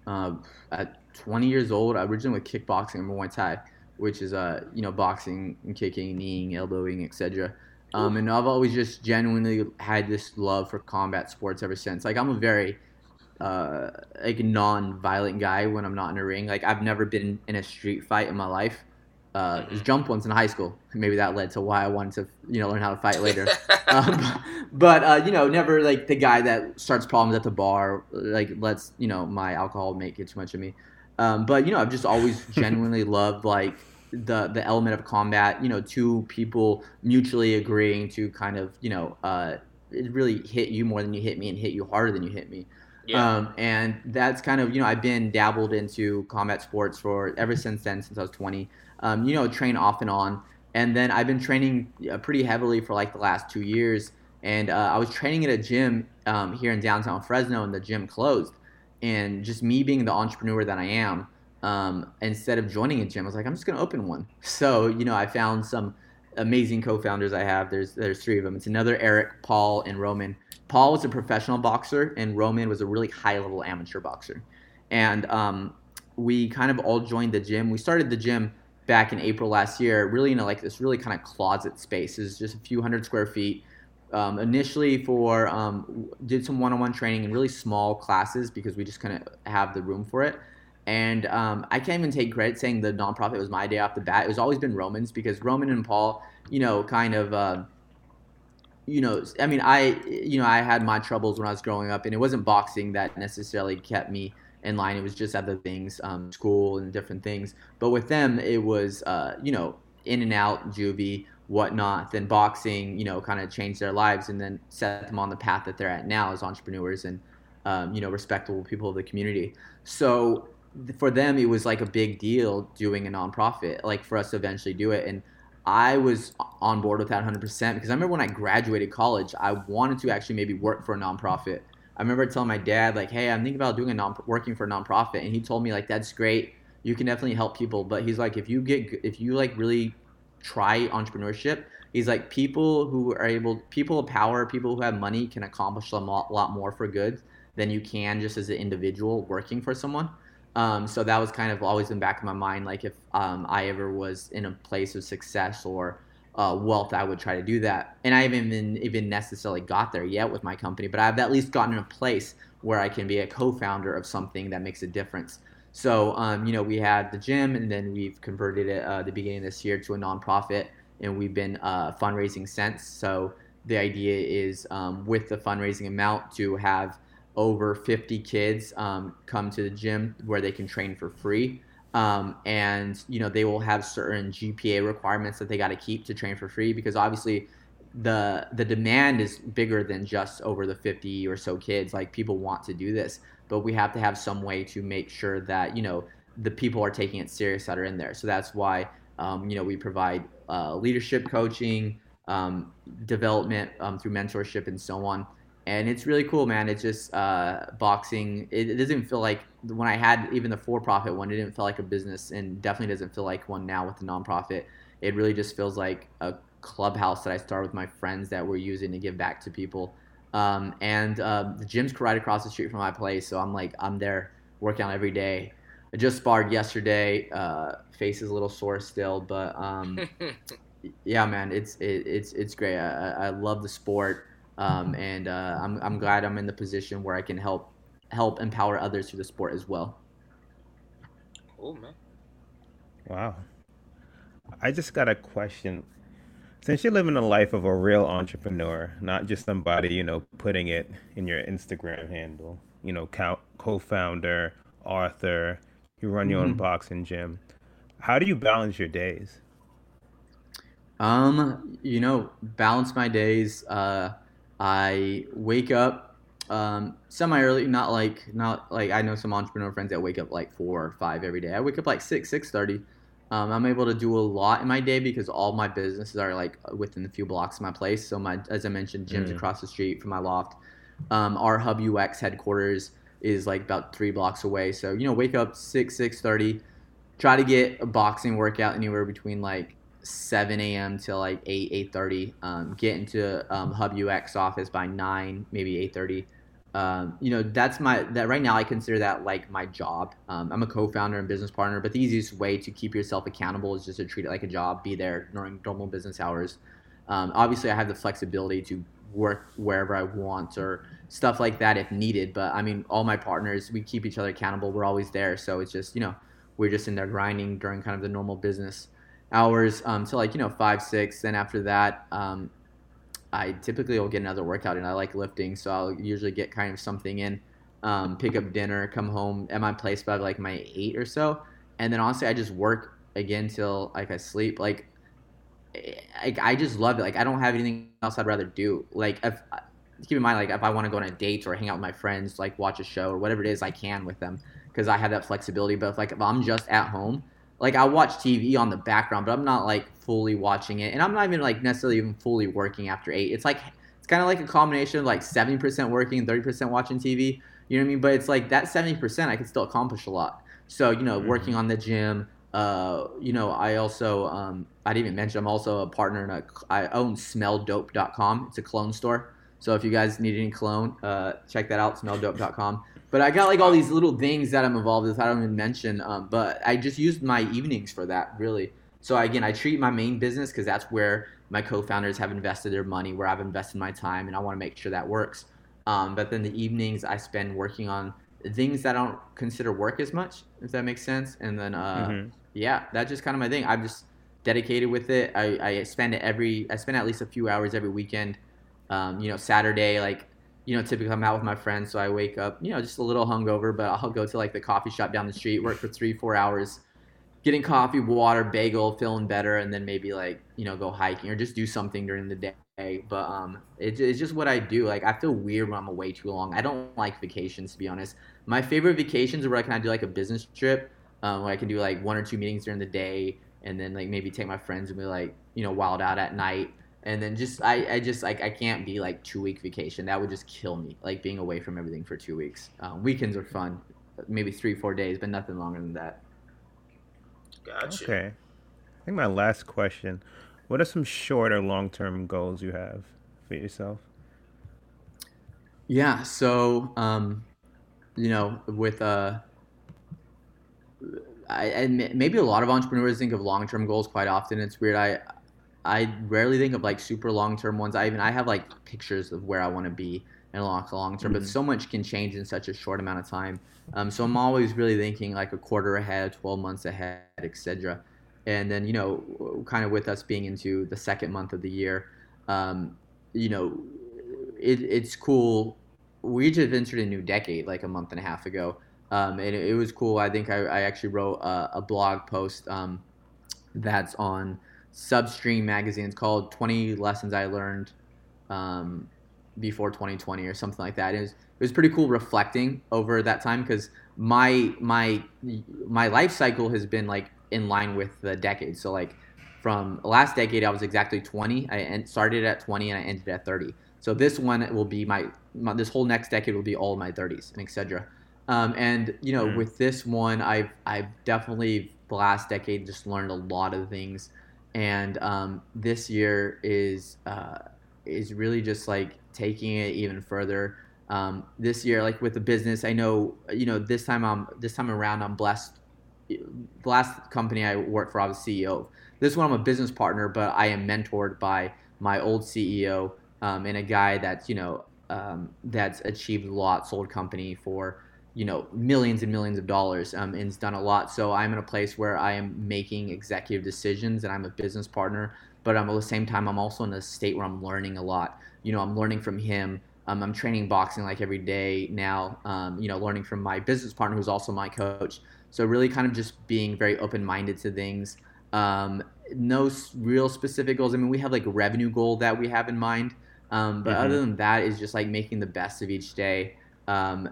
uh, at 20 years old. I originally with kickboxing and Muay Thai, which is uh you know boxing and kicking, kneeing, elbowing, etc. Um, and I've always just genuinely had this love for combat sports ever since. Like I'm a very uh, like non-violent guy when I'm not in a ring. Like I've never been in a street fight in my life. Uh, mm-hmm. jumped once in high school. Maybe that led to why I wanted to, you know, learn how to fight later. um, but uh, you know, never like the guy that starts problems at the bar. Like lets you know my alcohol make it too much of me. Um, but you know, I've just always genuinely loved like the the element of combat, you know, two people mutually agreeing to kind of, you know, uh, really hit you more than you hit me and hit you harder than you hit me. Yeah. Um, and that's kind of, you know, I've been dabbled into combat sports for ever since then, since I was 20. Um, you know, train off and on. And then I've been training uh, pretty heavily for like the last two years. And uh, I was training at a gym um, here in downtown Fresno, and the gym closed. And just me being the entrepreneur that I am, um, instead of joining a gym, I was like, I'm just going to open one. So, you know, I found some amazing co-founders I have. There's there's three of them. It's another Eric, Paul, and Roman. Paul was a professional boxer, and Roman was a really high-level amateur boxer. And um, we kind of all joined the gym. We started the gym back in April last year, really in a, like this really kind of closet space. It's just a few hundred square feet. Um, initially for um, did some one-on-one training in really small classes because we just couldn't have the room for it and um, I can't even take credit saying the nonprofit was my day off the bat. It was always been Roman's because Roman and Paul, you know, kind of, uh, you know, I mean, I, you know, I had my troubles when I was growing up, and it wasn't boxing that necessarily kept me in line. It was just other things, um, school and different things. But with them, it was, uh, you know, in and out, juvie, whatnot. Then boxing, you know, kind of changed their lives and then set them on the path that they're at now as entrepreneurs and, um, you know, respectable people of the community. So for them it was like a big deal doing a nonprofit like for us to eventually do it. And i was on board with that 100% because i remember when i graduated college i wanted to actually maybe work for a nonprofit. I remember telling my dad like hey i'm thinking about doing a non working for a nonprofit. And he told me like that's great. You can definitely help people. But he's like if you get if you like really try entrepreneurship he's like people who are able people of power people who have money can accomplish a lot, lot more for good than you can just as an individual working for someone um, so that was kind of always in back of my mind. Like if um, I ever was in a place of success or uh, wealth, I would try to do that. And I haven't even, even necessarily got there yet with my company, but I've at least gotten in a place where I can be a co-founder of something that makes a difference. So, um, you know, we had the gym and then we've converted it uh, the beginning of this year to a nonprofit. and we've been uh, fundraising since. So the idea is um, with the fundraising amount to have over 50 kids um, come to the gym where they can train for free. Um, and you know they will have certain GPA requirements that they got to keep to train for free because obviously the the demand is bigger than just over the 50 or so kids. Like people want to do this but we have to have some way to make sure that you know the people are taking it serious that are in there. So that's why um, you know we provide uh, leadership coaching um, development um, through mentorship and so on and it's really cool man it's just uh, boxing it, it, doesn't feel like when i had even the for-profit one it didn't feel like a business and definitely doesn't feel like one now with the nonprofit it really just feels like a clubhouse that I started with my friends that we're using to give back to people. Um, and uh, the gym's right across the street from my place, so I'm like I'm there working out every day. I just sparred yesterday. Uh, face is a little sore still, but um, yeah, man, it's it, it's it's great. I, I love the sport, um, and uh, I'm I'm glad I'm in the position where I can help help empower others through the sport as well. Cool, man. Wow. I just got a question since you're living the life of a real entrepreneur, not just somebody, you know, putting it in your Instagram handle, you know, co founder, author, you run your mm-hmm. own boxing gym. How do you balance your days? Um, you know, balance my days. Uh, I wake up um, semi early, not like not like I know some entrepreneur friends that wake up like four or five every day. I wake up like six, six thirty. Um, I'm able to do a lot in my day because all my businesses are like within a few blocks of my place. So my, as I mentioned, gyms mm. across the street from my loft. Um, our Hub UX headquarters is like about three blocks away. So you know, wake up six six thirty, try to get a boxing workout anywhere between like 7 a.m. to like 8 8:30. Um, get into um, Hub UX office by 9, maybe 8:30 um, you know that's my that right now i consider that like my job um, i'm a co-founder and business partner but the easiest way to keep yourself accountable is just to treat it like a job be there during normal business hours um, obviously i have the flexibility to work wherever i want or stuff like that if needed but i mean all my partners we keep each other accountable we're always there so it's just you know we're just in there grinding during kind of the normal business hours um, to like you know five six then after that um, I typically will get another workout and I like lifting, so I'll usually get kind of something in, um, pick up dinner, come home at my place by like my eight or so, and then honestly I just work again till like I sleep. Like, I, I just love it. Like I don't have anything else I'd rather do. Like if keep in mind like if I want to go on a date or hang out with my friends, like watch a show or whatever it is, I can with them because I have that flexibility. But if like if I'm just at home like I watch TV on the background, but I'm not like fully watching it, and I'm not even like necessarily even fully working after eight. It's like it's kind of like a combination of like 70% working, 30% watching TV. You know what I mean? But it's like that 70% I can still accomplish a lot. So you know, mm-hmm. working on the gym. Uh, you know, I also um, I didn't even mention I'm also a partner in a I own SmellDope.com. It's a cologne store. So if you guys need any cologne, uh, check that out. SmellDope.com. But I got like all these little things that I'm involved with. I don't even mention. Um, but I just used my evenings for that really. So again, I treat my main business because that's where my co-founders have invested their money, where I've invested my time, and I want to make sure that works. Um, but then the evenings I spend working on things that I don't consider work as much, if that makes sense. And then uh, mm-hmm. yeah, that's just kind of my thing. I'm just dedicated with it. I, I spend it every I spend at least a few hours every weekend. Um, you know, Saturday like you know, typically I'm out with my friends, so I wake up, you know, just a little hungover, but I'll go to like the coffee shop down the street, work for three, four hours, getting coffee, water, bagel, feeling better, and then maybe like, you know, go hiking or just do something during the day. But um, it, it's just what I do. Like, I feel weird when I'm away too long. I don't like vacations, to be honest. My favorite vacations are where I can do like a business trip, um, where I can do like one or two meetings during the day, and then like maybe take my friends and be like, you know, wild out at night and then just I, I just like I can't be like two week vacation. That would just kill me. Like being away from everything for two weeks. Um, weekends are fun, maybe three four days, but nothing longer than that. Gotcha. Okay. I think my last question: What are some short or long term goals you have for yourself? Yeah. So, um, you know, with uh. I, and maybe a lot of entrepreneurs think of long-term goals quite often. It's weird. I I rarely think of like super long term ones. I even I have like pictures of where I want to be in a long long term, mm-hmm. but so much can change in such a short amount of time. Um, so I'm always really thinking like a quarter ahead, 12 months ahead, etc. and then you know, kind of with us being into the second month of the year, um, you know, it, it's cool. We just entered a new decade like a month and a half ago, um, and it, it, was cool. I think I, I actually wrote a, a blog post um, that's on Substream magazine. It's called 20 Lessons I Learned um, Before 2020 or something like that. It was, it was pretty cool reflecting over that time because my my my life cycle has been like in line with the decade. So like from last decade, I was exactly 20. I started at 20 and I ended at 30. So this one will be my, my this whole next decade will be all my 30s and etc. Um, and you know, mm. with this one, I've I've definitely the last decade just learned a lot of things and um, this year is uh, is really just like taking it even further. Um, this year, like with the business, I know you know this time I'm this time around I'm blessed. The last company I worked for, I was CEO. This one I'm a business partner, but I am mentored by my old CEO um, and a guy that's you know um, that's achieved a lot, sold company for you know millions and millions of dollars um, and has done a lot. So i'm in a place where i am making executive decisions and i'm a business partner but um, at the same time i'm also in a state where i'm learning a lot. You know i'm learning from him. Um, i'm training boxing like every day now um, you know learning from my business partner who's also my coach. So really kind of just being very open-minded to things. Um, no real specific goals. I mean we have like a revenue goal that we have in mind. Um, but mm-hmm. other than that is just like making the best of each day. Um,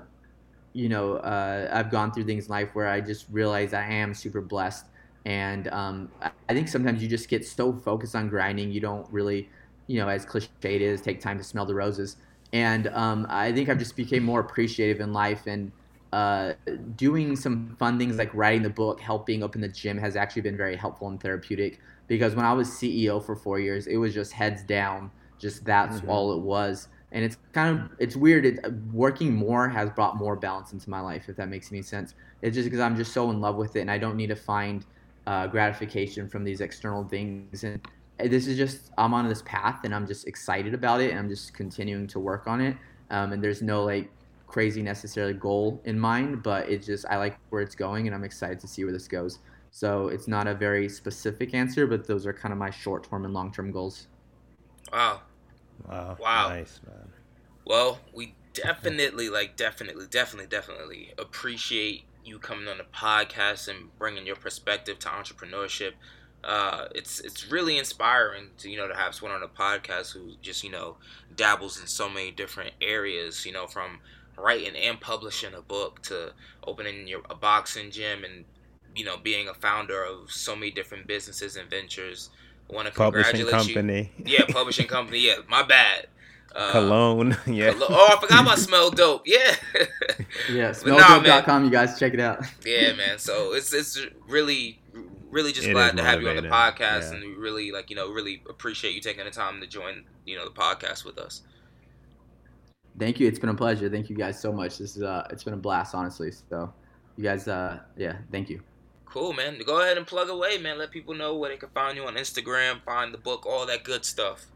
you know, uh, I've gone through things in life where I just realize I am super blessed. And um, I think sometimes you just get so focused on grinding, you don't really, you know, as cliche it is, take time to smell the roses. And um, I think I've just became more appreciative in life and uh, doing some fun things like writing the book, helping open the gym has actually been very helpful and therapeutic. Because when I was CEO for four years, it was just heads down, just that's mm-hmm. all it was and it's kind of it's weird. Working more has brought more balance into my life, if that makes any sense. It's just because I'm just so in love with it, and I don't need to find uh, gratification from these external things. And this is just I'm on this path, and I'm just excited about it, and I'm just continuing to work on it. Um, and there's no like crazy necessarily goal in mind, but it's just I like where it's going, and I'm excited to see where this goes. So it's not a very specific answer, but those are kind of my short term and long term goals. Wow, Wow. Wow. Nice, man. Well, we definitely, like, definitely, definitely, definitely appreciate you coming on the podcast and bringing your perspective to entrepreneurship. Uh, it's it's really inspiring to you know to have someone on a podcast who just you know dabbles in so many different areas. You know, from writing and publishing a book to opening your a boxing gym and you know being a founder of so many different businesses and ventures want to congratulate publishing company. you. Yeah, publishing company. Yeah, my bad. Uh, Cologne. Yeah. Oh, I forgot about Smell Dope. Yeah. yeah, smelldope.com. Nah, you guys check it out. yeah, man. So it's it's really really just it glad to have you on the podcast yeah. and really like you know really appreciate you taking the time to join you know the podcast with us. Thank you. It's been a pleasure. Thank you guys so much. This is uh it's been a blast honestly. So you guys uh yeah, thank you. Cool, man. Go ahead and plug away, man. Let people know where they can find you on Instagram, find the book, all that good stuff.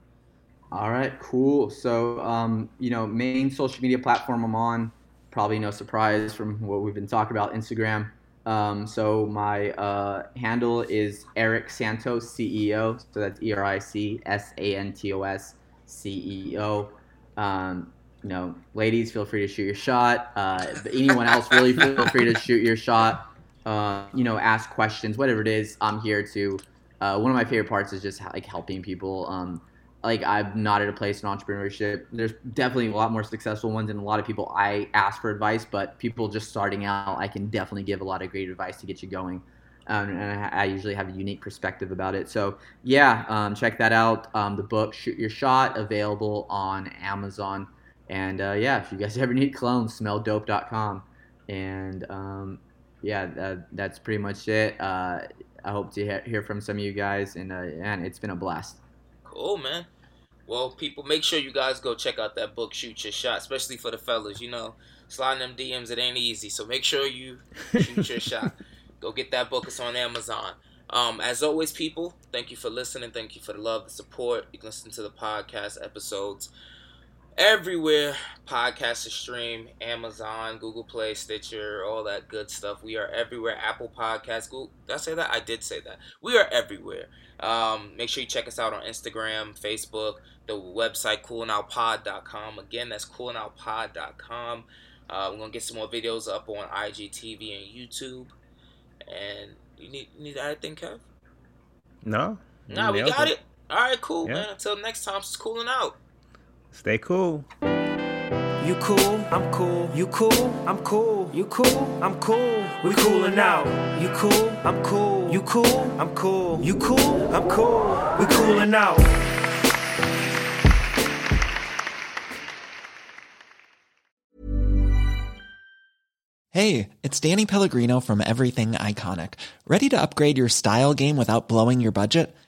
All right, cool. So, um, you know, main social media platform I'm on, probably no surprise from what we've been talking about, Instagram. Um, so my uh, handle is Eric Santos CEO. So that's E R I C S A N T O S C E O. Um, you know, ladies, feel free to shoot your shot. Uh, anyone else, really feel free to shoot your shot uh, you know, ask questions, whatever it is. I'm here to. Uh, one of my favorite parts is just like helping people. Um, like I'm not at a place in entrepreneurship. There's definitely a lot more successful ones, and a lot of people I ask for advice. But people just starting out, I can definitely give a lot of great advice to get you going. Um, and I, I, usually have a unique perspective about it. So yeah, um, check that out. Um, the book "Shoot Your Shot" available on Amazon. And uh, yeah, if you guys ever need clones, smelldope.com. And um, yeah, that, that's pretty much it. Uh, I hope to hear, hear from some of you guys, and uh, and it's been a blast. Cool, man. Well, people, make sure you guys go check out that book, Shoot Your Shot, especially for the fellas. You know, sliding them DMs, it ain't easy. So make sure you shoot your shot. Go get that book. It's on Amazon. Um, as always, people, thank you for listening. Thank you for the love, the support. You can listen to the podcast episodes everywhere podcasts to stream Amazon, Google Play, Stitcher, all that good stuff. We are everywhere. Apple Podcasts. Google. Did I say that? I did say that. We are everywhere. Um, make sure you check us out on Instagram, Facebook, the website coolingoutpod.com. Again, that's coolingoutpod.com. Uh, we're gonna get some more videos up on IGTV and YouTube. And you need you need anything, Kev? No. Nah, we got it. it. All right, cool, yeah. man. Until next time, it's cooling out. Stay cool. You cool, I'm cool. You cool, I'm cool. You cool, I'm cool. We coolin' out. You cool, I'm cool. You cool, I'm cool. You cool, I'm cool. We coolin' out. Hey, it's Danny Pellegrino from Everything Iconic. Ready to upgrade your style game without blowing your budget?